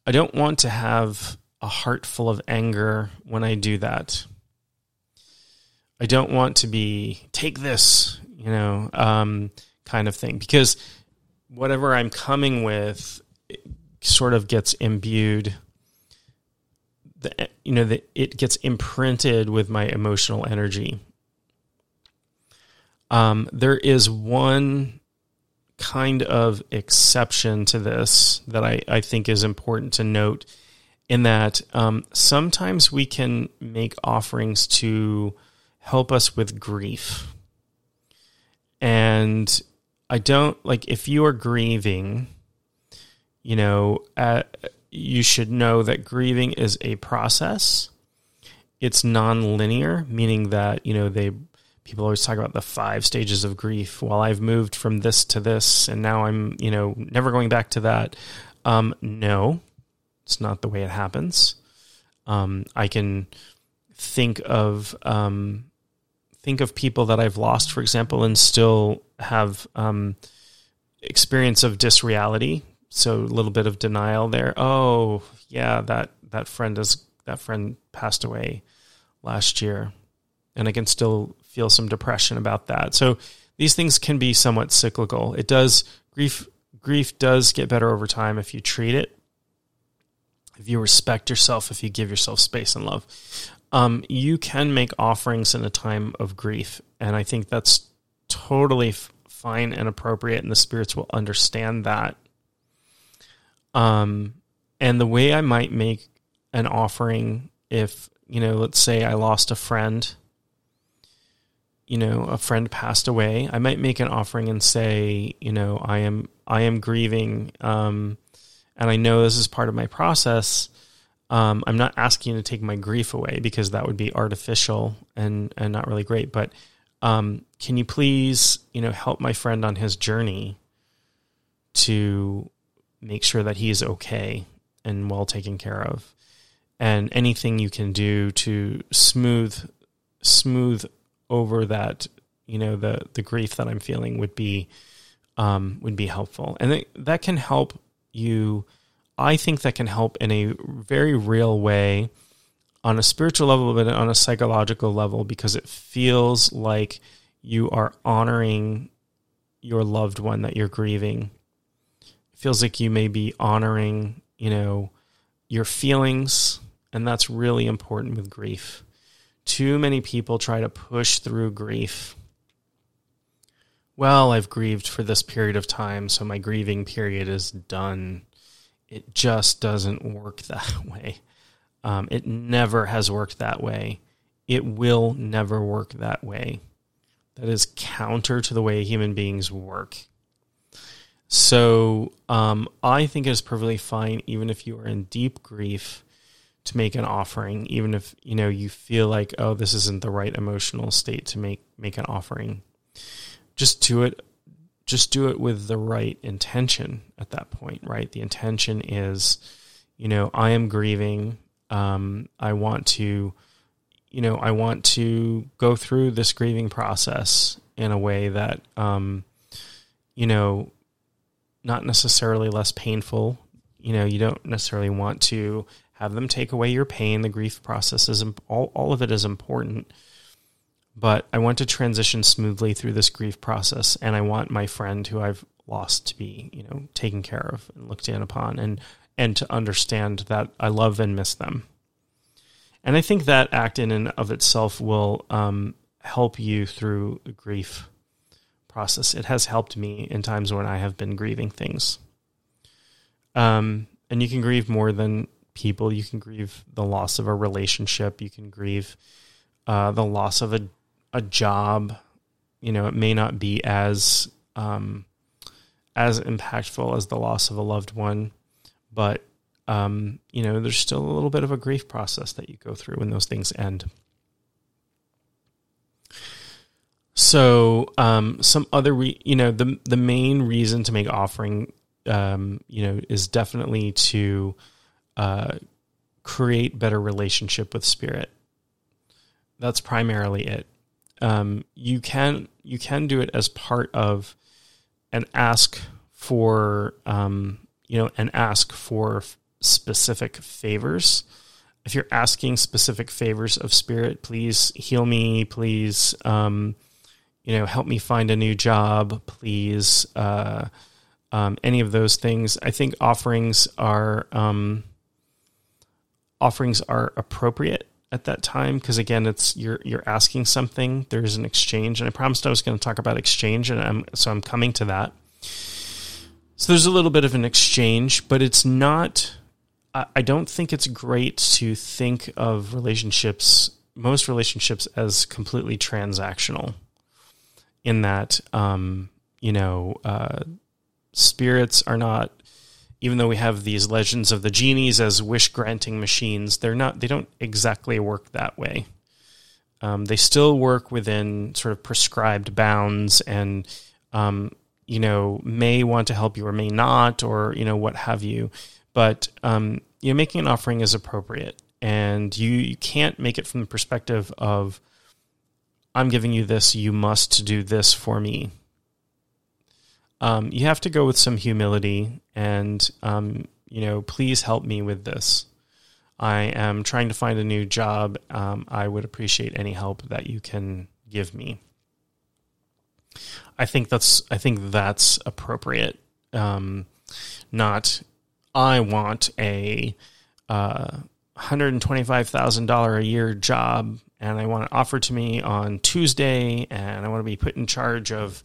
I don't want to have a heart full of anger when I do that. I don't want to be take this, you know, um, kind of thing because whatever I'm coming with sort of gets imbued the you know that it gets imprinted with my emotional energy um, there is one kind of exception to this that I, I think is important to note in that um, sometimes we can make offerings to help us with grief. And I don't like if you are grieving, you know, uh, you should know that grieving is a process. It's non-linear, meaning that, you know, they people always talk about the five stages of grief. Well, I've moved from this to this, and now I'm, you know, never going back to that. Um, no, it's not the way it happens. Um, I can think of um, think of people that I've lost, for example, and still have um, experience of disreality. So a little bit of denial there. Oh, yeah, that that friend is that friend passed away last year, and I can still feel some depression about that. So these things can be somewhat cyclical. It does grief grief does get better over time if you treat it, if you respect yourself, if you give yourself space and love. Um, you can make offerings in a time of grief, and I think that's totally f- fine and appropriate, and the spirits will understand that. Um, and the way I might make an offering, if you know, let's say I lost a friend you know a friend passed away i might make an offering and say you know i am i am grieving um, and i know this is part of my process. Um, i'm not asking you to take my grief away because that would be artificial and and not really great but um, can you please you know help my friend on his journey to make sure that he is okay and well taken care of and anything you can do to smooth smooth over that you know the the grief that I'm feeling would be um, would be helpful, and that can help you I think that can help in a very real way on a spiritual level, but on a psychological level, because it feels like you are honoring your loved one that you're grieving. Feels like you may be honoring, you know, your feelings, and that's really important with grief. Too many people try to push through grief. Well, I've grieved for this period of time, so my grieving period is done. It just doesn't work that way. Um, it never has worked that way. It will never work that way. That is counter to the way human beings work. So um, I think it's perfectly fine, even if you are in deep grief, to make an offering, even if you know you feel like, oh, this isn't the right emotional state to make make an offering. Just do it. Just do it with the right intention at that point, right? The intention is, you know, I am grieving. Um, I want to, you know, I want to go through this grieving process in a way that, um, you know, not necessarily less painful. You know, you don't necessarily want to have them take away your pain. The grief process is all, all of it is important. But I want to transition smoothly through this grief process, and I want my friend who I've lost to be, you know, taken care of and looked in upon, and and to understand that I love and miss them. And I think that act in and of itself will um, help you through grief process. It has helped me in times when I have been grieving things. Um, and you can grieve more than people. You can grieve the loss of a relationship. You can grieve uh, the loss of a a job. You know, it may not be as um, as impactful as the loss of a loved one, but um, you know, there's still a little bit of a grief process that you go through when those things end. So, um, some other, re- you know, the the main reason to make offering, um, you know, is definitely to uh, create better relationship with spirit. That's primarily it. Um, you can you can do it as part of an ask for um, you know an ask for specific favors. If you're asking specific favors of spirit, please heal me. Please um, you know, help me find a new job, please. Uh, um, any of those things. I think offerings are um, offerings are appropriate at that time because again, it's you're you're asking something. There's an exchange, and I promised I was going to talk about exchange, and I'm so I'm coming to that. So there's a little bit of an exchange, but it's not. I, I don't think it's great to think of relationships, most relationships, as completely transactional in that um, you know uh, spirits are not even though we have these legends of the genies as wish granting machines they're not they don't exactly work that way. Um, they still work within sort of prescribed bounds and um, you know may want to help you or may not or you know what have you. But um, you know making an offering is appropriate and you, you can't make it from the perspective of I'm giving you this, you must do this for me. Um, you have to go with some humility and, um, you know, please help me with this. I am trying to find a new job. Um, I would appreciate any help that you can give me. I think that's I think that's appropriate. Um, not I want a uh, hundred and twenty five thousand dollar a year job and I want it offered to me on Tuesday, and I want to be put in charge of,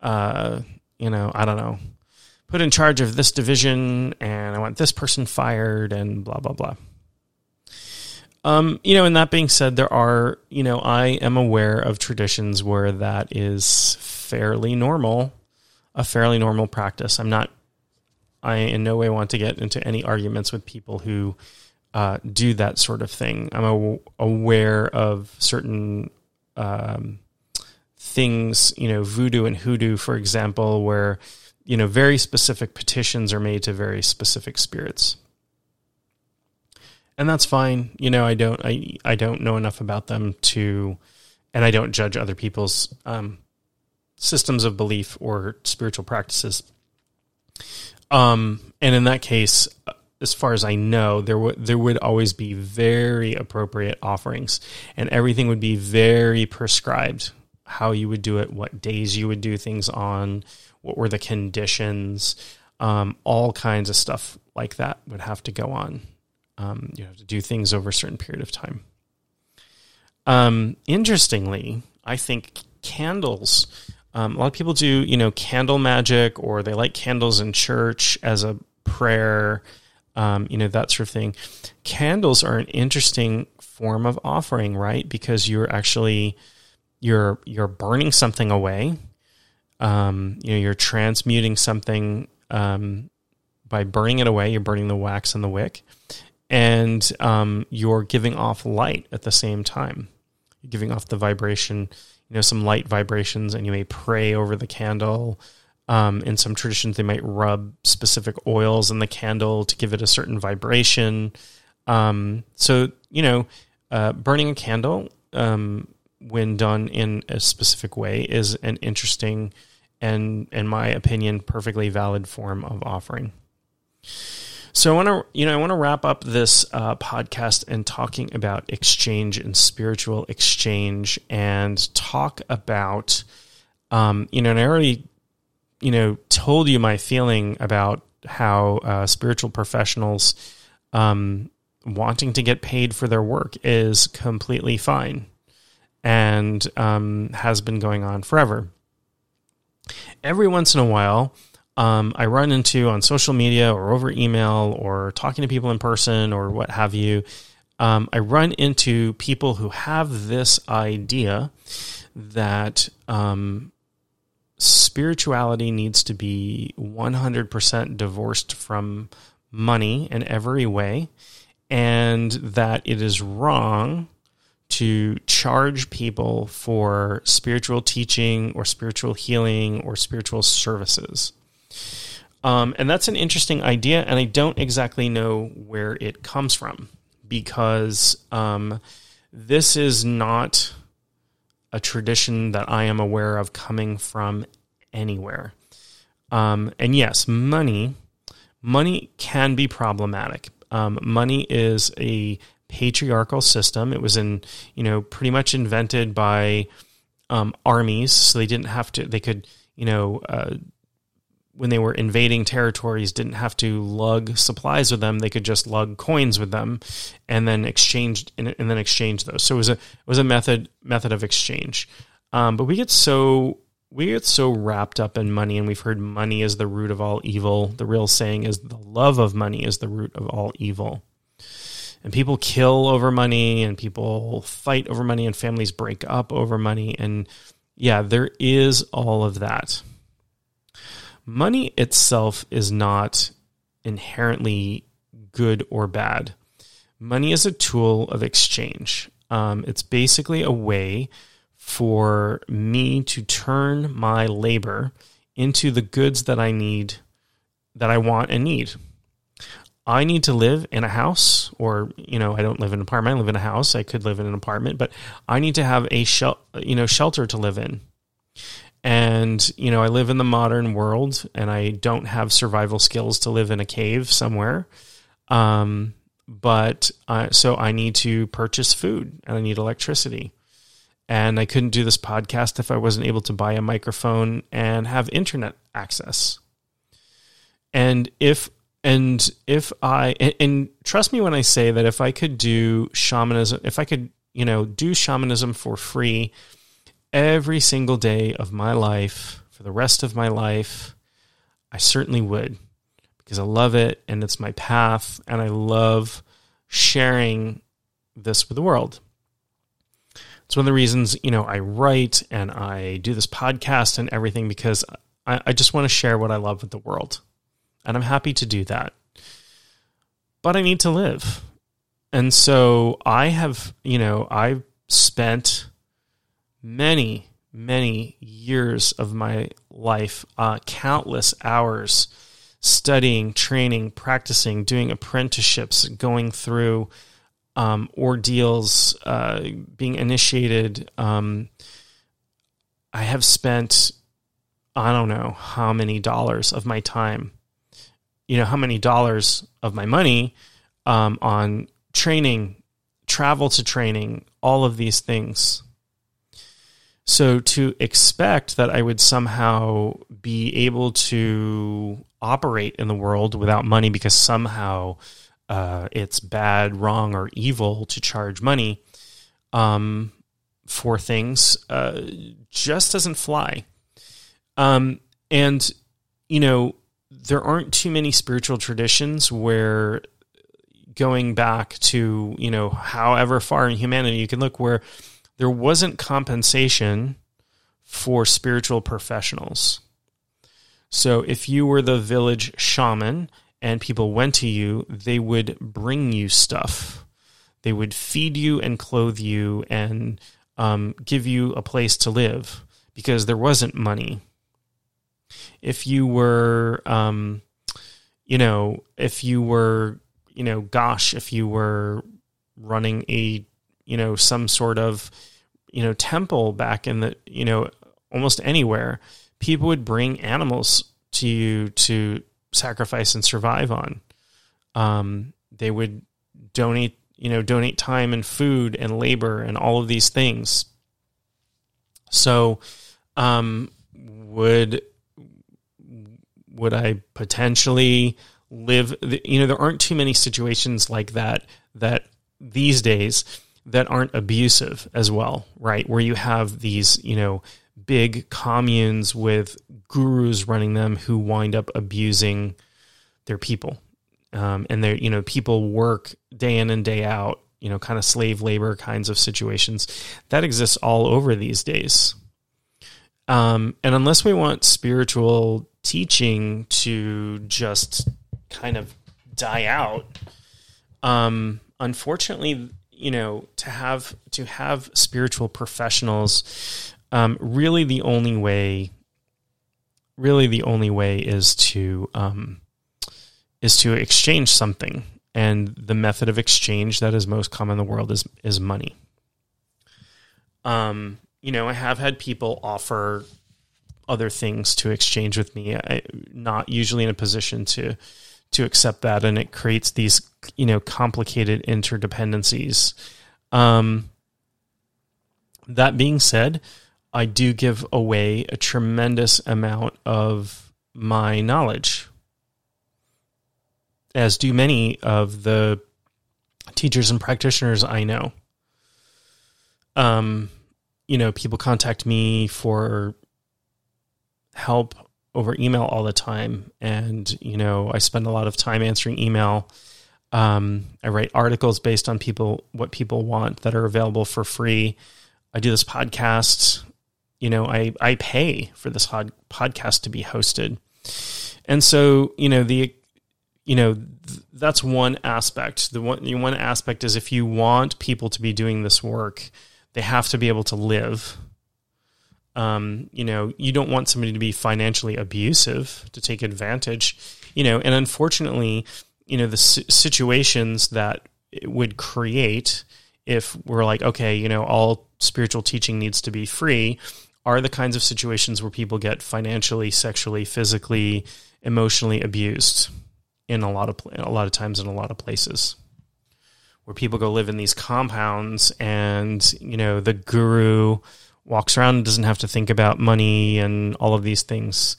uh, you know, I don't know, put in charge of this division, and I want this person fired, and blah blah blah. Um, you know, and that being said, there are, you know, I am aware of traditions where that is fairly normal, a fairly normal practice. I'm not, I in no way want to get into any arguments with people who uh, do that sort of thing. I'm aware of certain um, things, you know, voodoo and hoodoo, for example, where you know very specific petitions are made to very specific spirits, and that's fine. You know, I don't, I, I don't know enough about them to, and I don't judge other people's um, systems of belief or spiritual practices. Um, and in that case, as far as I know, there would there would always be very appropriate offerings, and everything would be very prescribed. How you would do it, what days you would do things on, what were the conditions, um, all kinds of stuff like that would have to go on. Um, you have to do things over a certain period of time. Um, interestingly, I think candles. Um, a lot of people do, you know, candle magic, or they light candles in church as a prayer, um, you know, that sort of thing. Candles are an interesting form of offering, right? Because you're actually you're you're burning something away. Um, you know, you're transmuting something um, by burning it away. You're burning the wax and the wick, and um, you're giving off light at the same time. You're giving off the vibration, you know, some light vibrations, and you may pray over the candle. Um, in some traditions, they might rub specific oils in the candle to give it a certain vibration. Um, so, you know, uh, burning a candle, um, when done in a specific way, is an interesting and, in my opinion, perfectly valid form of offering. So I want to, you know, I want to wrap up this uh, podcast and talking about exchange and spiritual exchange, and talk about, um, you know, and I already, you know, told you my feeling about how uh, spiritual professionals um, wanting to get paid for their work is completely fine, and um, has been going on forever. Every once in a while, um, I run into on social media or over email or talking to people in person or what have you. Um, I run into people who have this idea that um, spirituality needs to be 100% divorced from money in every way, and that it is wrong to charge people for spiritual teaching or spiritual healing or spiritual services. Um, and that's an interesting idea, and I don't exactly know where it comes from because um, this is not a tradition that I am aware of coming from anywhere. Um, and yes, money, money can be problematic. Um, money is a patriarchal system. It was in, you know, pretty much invented by um, armies, so they didn't have to. They could, you know, uh, when they were invading territories didn't have to lug supplies with them. They could just lug coins with them and then exchange and, then exchange those. So it was a it was a method method of exchange. Um, but we get so we get so wrapped up in money and we've heard money is the root of all evil. The real saying is the love of money is the root of all evil. And people kill over money and people fight over money and families break up over money. And yeah there is all of that money itself is not inherently good or bad. Money is a tool of exchange. Um, it's basically a way for me to turn my labor into the goods that I need, that I want and need. I need to live in a house, or you know, I don't live in an apartment. I live in a house. I could live in an apartment, but I need to have a shel- you know shelter to live in. And, you know, I live in the modern world and I don't have survival skills to live in a cave somewhere. Um, but uh, so I need to purchase food and I need electricity. And I couldn't do this podcast if I wasn't able to buy a microphone and have internet access. And if and if I and, and, trust me when I say that if I could do shamanism, if I could, you know, do shamanism for free every single day of my life for the rest of my life, I certainly would because I love it and it's my path and I love sharing this with the world. It's one of the reasons, you know, I write and I do this podcast and everything because I, I just want to share what I love with the world. And I'm happy to do that. But I need to live. And so I have, you know, I've spent many, many years of my life, uh, countless hours studying, training, practicing, doing apprenticeships, going through um, ordeals, uh, being initiated. Um, I have spent, I don't know how many dollars of my time you know, how many dollars of my money um, on training, travel to training, all of these things. So to expect that I would somehow be able to operate in the world without money because somehow uh, it's bad, wrong, or evil to charge money um, for things uh, just doesn't fly. Um, and, you know, there aren't too many spiritual traditions where going back to, you know, however far in humanity you can look where there wasn't compensation for spiritual professionals. So if you were the village shaman and people went to you, they would bring you stuff. They would feed you and clothe you and um, give you a place to live because there wasn't money. If you were, um, you know, if you were, you know, gosh, if you were running a, you know, some sort of, you know, temple back in the, you know, almost anywhere, people would bring animals to you to sacrifice and survive on. Um, they would donate, you know, donate time and food and labor and all of these things. So, um, would would I potentially live? You know, there aren't too many situations like that that these days that aren't abusive as well, right? Where you have these, you know, big communes with gurus running them who wind up abusing their people. Um, and they're, you know, people work day in and day out, you know, kind of slave labor kinds of situations. That exists all over these days. Um, and unless we want spiritual teaching to just kind of die out, um, unfortunately, you know, to have to have spiritual professionals, um, really the only way, really the only way is to um, is to exchange something, and the method of exchange that is most common in the world is is money. Um, you know, I have had people offer other things to exchange with me. I, not usually in a position to to accept that, and it creates these you know complicated interdependencies. Um, that being said, I do give away a tremendous amount of my knowledge as do many of the teachers and practitioners I know. Um, you know, people contact me for help over email all the time, and you know, I spend a lot of time answering email. Um, I write articles based on people what people want that are available for free. I do this podcast. You know, I I pay for this podcast to be hosted, and so you know the you know th- that's one aspect the one the one aspect is if you want people to be doing this work they have to be able to live um, you know you don't want somebody to be financially abusive to take advantage you know and unfortunately you know the situations that it would create if we're like okay you know all spiritual teaching needs to be free are the kinds of situations where people get financially sexually physically emotionally abused in a lot of a lot of times in a lot of places. Where people go live in these compounds and you know the guru walks around and doesn't have to think about money and all of these things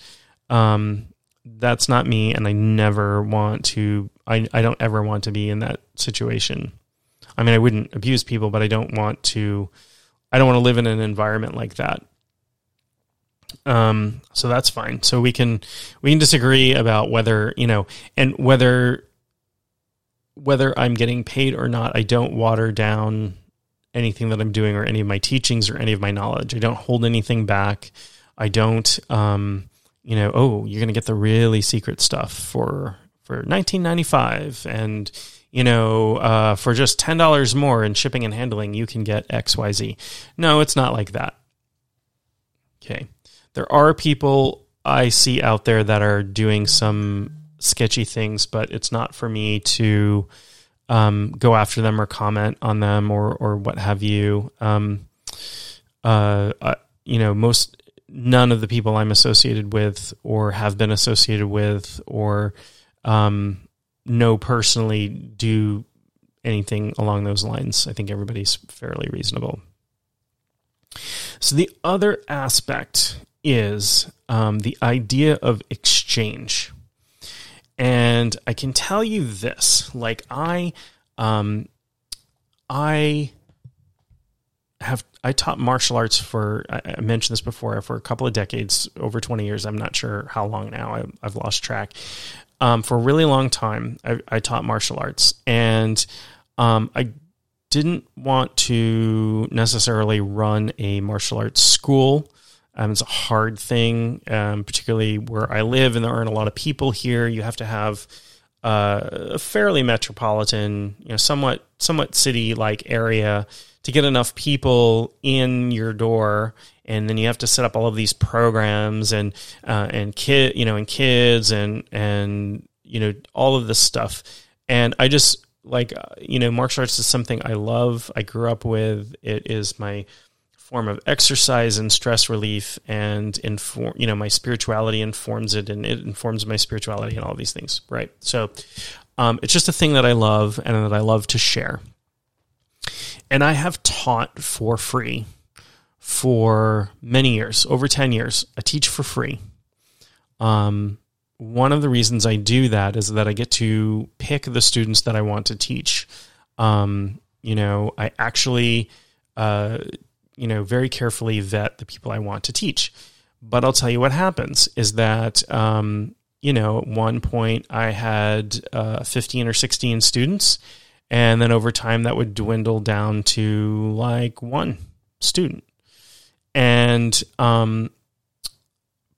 um, that's not me and i never want to I, I don't ever want to be in that situation i mean i wouldn't abuse people but i don't want to i don't want to live in an environment like that um, so that's fine. So we can we can disagree about whether you know and whether whether I'm getting paid or not. I don't water down anything that I'm doing or any of my teachings or any of my knowledge. I don't hold anything back. I don't um, you know, oh, you're going to get the really secret stuff for for 1995 and you know, uh, for just ten dollars more in shipping and handling, you can get X, Y, Z. No, it's not like that. Okay, there are people I see out there that are doing some sketchy things, but it's not for me to um, go after them or comment on them or or what have you. Um, uh, uh, you know, most none of the people I'm associated with or have been associated with or um, know personally do anything along those lines. I think everybody's fairly reasonable. So the other aspect is um, the idea of exchange. And I can tell you this, like I, um, I have I taught martial arts for I mentioned this before for a couple of decades, over twenty years. I'm not sure how long now. I, have lost track. Um, for a really long time, I, I taught martial arts, and um, I didn't want to necessarily run a martial arts school. Um, it's a hard thing, um, particularly where I live, and there aren't a lot of people here. You have to have uh, a fairly metropolitan, you know, somewhat somewhat city like area to get enough people in your door. And then you have to set up all of these programs and uh, and kid you know and kids and and you know all of this stuff. And i just like uh, you know martial arts is something i love. I grew up with. It is my form of exercise and stress relief and inform you know my spirituality informs it and it informs my spirituality and all these things right so um, it's just a thing that i love and that i love to share and I have taught for free for many years, over 10 years. I teach for free. Um, one of the reasons I do that is that I get to pick the students that I want to teach. Um, you know, I actually, uh, you know, very carefully vet the people I want to teach. But I'll tell you what happens is that, um, you know, at one point I had uh, 15 or 16 students and then over time, that would dwindle down to like one student. And um,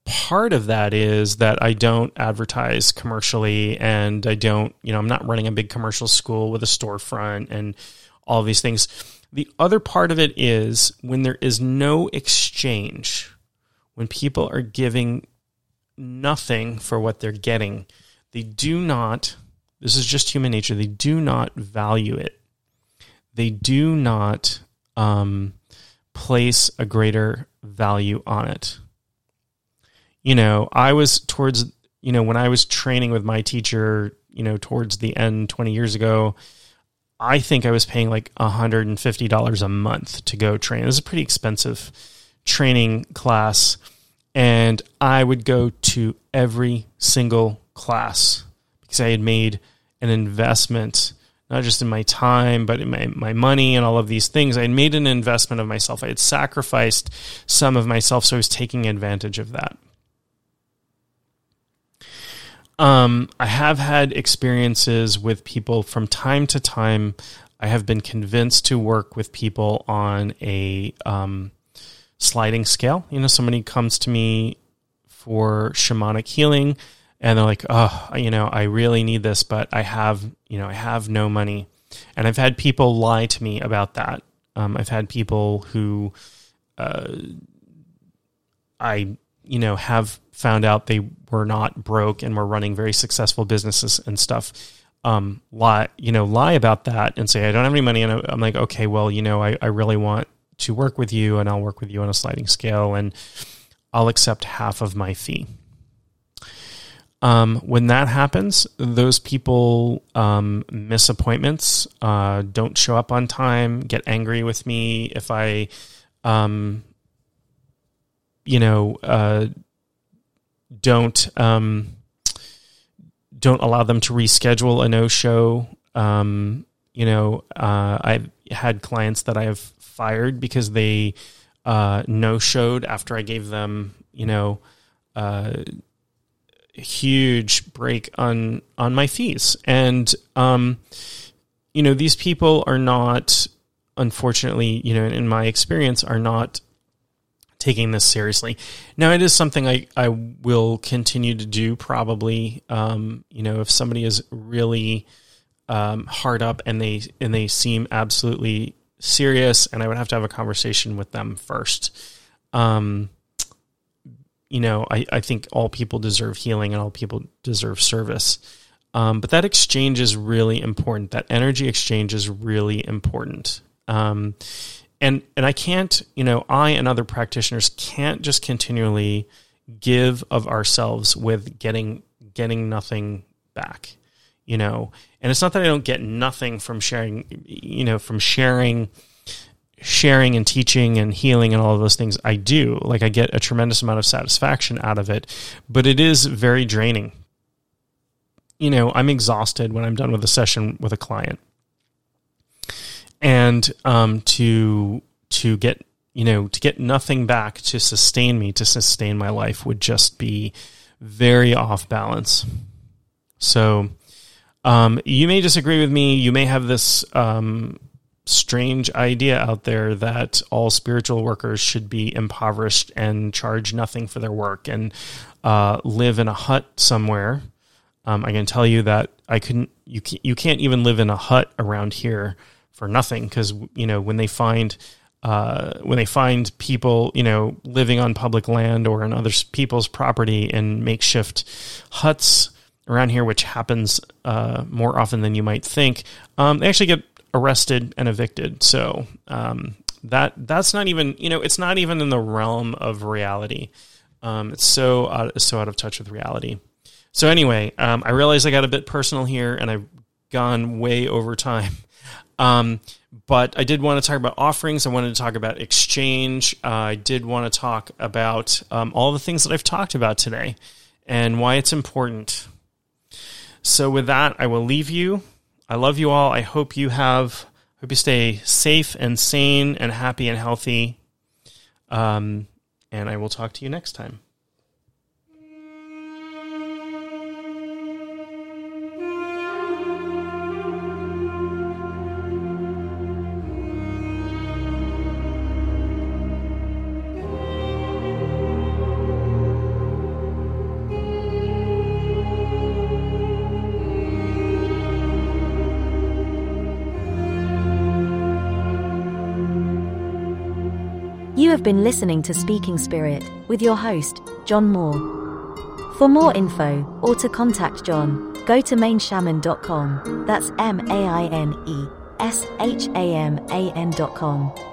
part of that is that I don't advertise commercially and I don't, you know, I'm not running a big commercial school with a storefront and all these things. The other part of it is when there is no exchange, when people are giving nothing for what they're getting, they do not this is just human nature. They do not value it. They do not um, place a greater value on it. You know, I was towards, you know, when I was training with my teacher, you know, towards the end 20 years ago, I think I was paying like $150 a month to go train. It was a pretty expensive training class. And I would go to every single class because I had made an investment, not just in my time, but in my, my money and all of these things. I had made an investment of myself. I had sacrificed some of myself, so I was taking advantage of that. Um, I have had experiences with people from time to time. I have been convinced to work with people on a um, sliding scale. You know, somebody comes to me for shamanic healing and they're like, oh, you know, I really need this, but I have, you know, I have no money. And I've had people lie to me about that. Um, I've had people who uh, I, you know, have found out they were not broke and were running very successful businesses and stuff. Um, lie, you know, lie about that and say, I don't have any money. And I'm like, okay, well, you know, I, I really want to work with you and I'll work with you on a sliding scale and I'll accept half of my fee. Um, when that happens, those people um, miss appointments, uh, don't show up on time, get angry with me if I, um, you know, uh, don't um, don't allow them to reschedule a no show. Um, you know, uh, I've had clients that I have fired because they uh, no showed after I gave them, you know uh, huge break on on my fees, and um, you know these people are not, unfortunately, you know, in my experience, are not taking this seriously. Now, it is something I, I will continue to do probably. Um, you know, if somebody is really um, hard up and they and they seem absolutely serious, and I would have to have a conversation with them first. Um, you know, I, I think all people deserve healing and all people deserve service. Um, but that exchange is really important. That energy exchange is really important. Um, and and I can't, you know, I and other practitioners can't just continually give of ourselves with getting getting nothing back, you know. And it's not that I don't get nothing from sharing, you know, from sharing sharing and teaching and healing and all of those things I do. Like I get a tremendous amount of satisfaction out of it, but it is very draining. You know, I'm exhausted when I'm done with a session with a client. And um, to to get you know to get nothing back to sustain me to sustain my life would just be very off balance. So um, you may disagree with me. You may have this um, strange idea out there that all spiritual workers should be impoverished and charge nothing for their work and uh, live in a hut somewhere. Um, I can tell you that I couldn't. You can't, you can't even live in a hut around here for nothing because you know when they find uh, when they find people, you know, living on public land or on other people's property in makeshift huts around here, which happens uh, more often than you might think, um, they actually get arrested and evicted. So um, that that's not even, you know, it's not even in the realm of reality. Um, it's so out, so out of touch with reality. So anyway, um, I realize I got a bit personal here, and I've gone way over time. Um, but I did want to talk about offerings. I wanted to talk about exchange. Uh, I did want to talk about um, all the things that I've talked about today and why it's important. So, with that, I will leave you. I love you all. I hope you have, hope you stay safe and sane and happy and healthy. Um, and I will talk to you next time. Have been listening to Speaking Spirit with your host, John Moore. For more info or to contact John, go to maineshaman.com. That's M A I N E S H A M A N.com.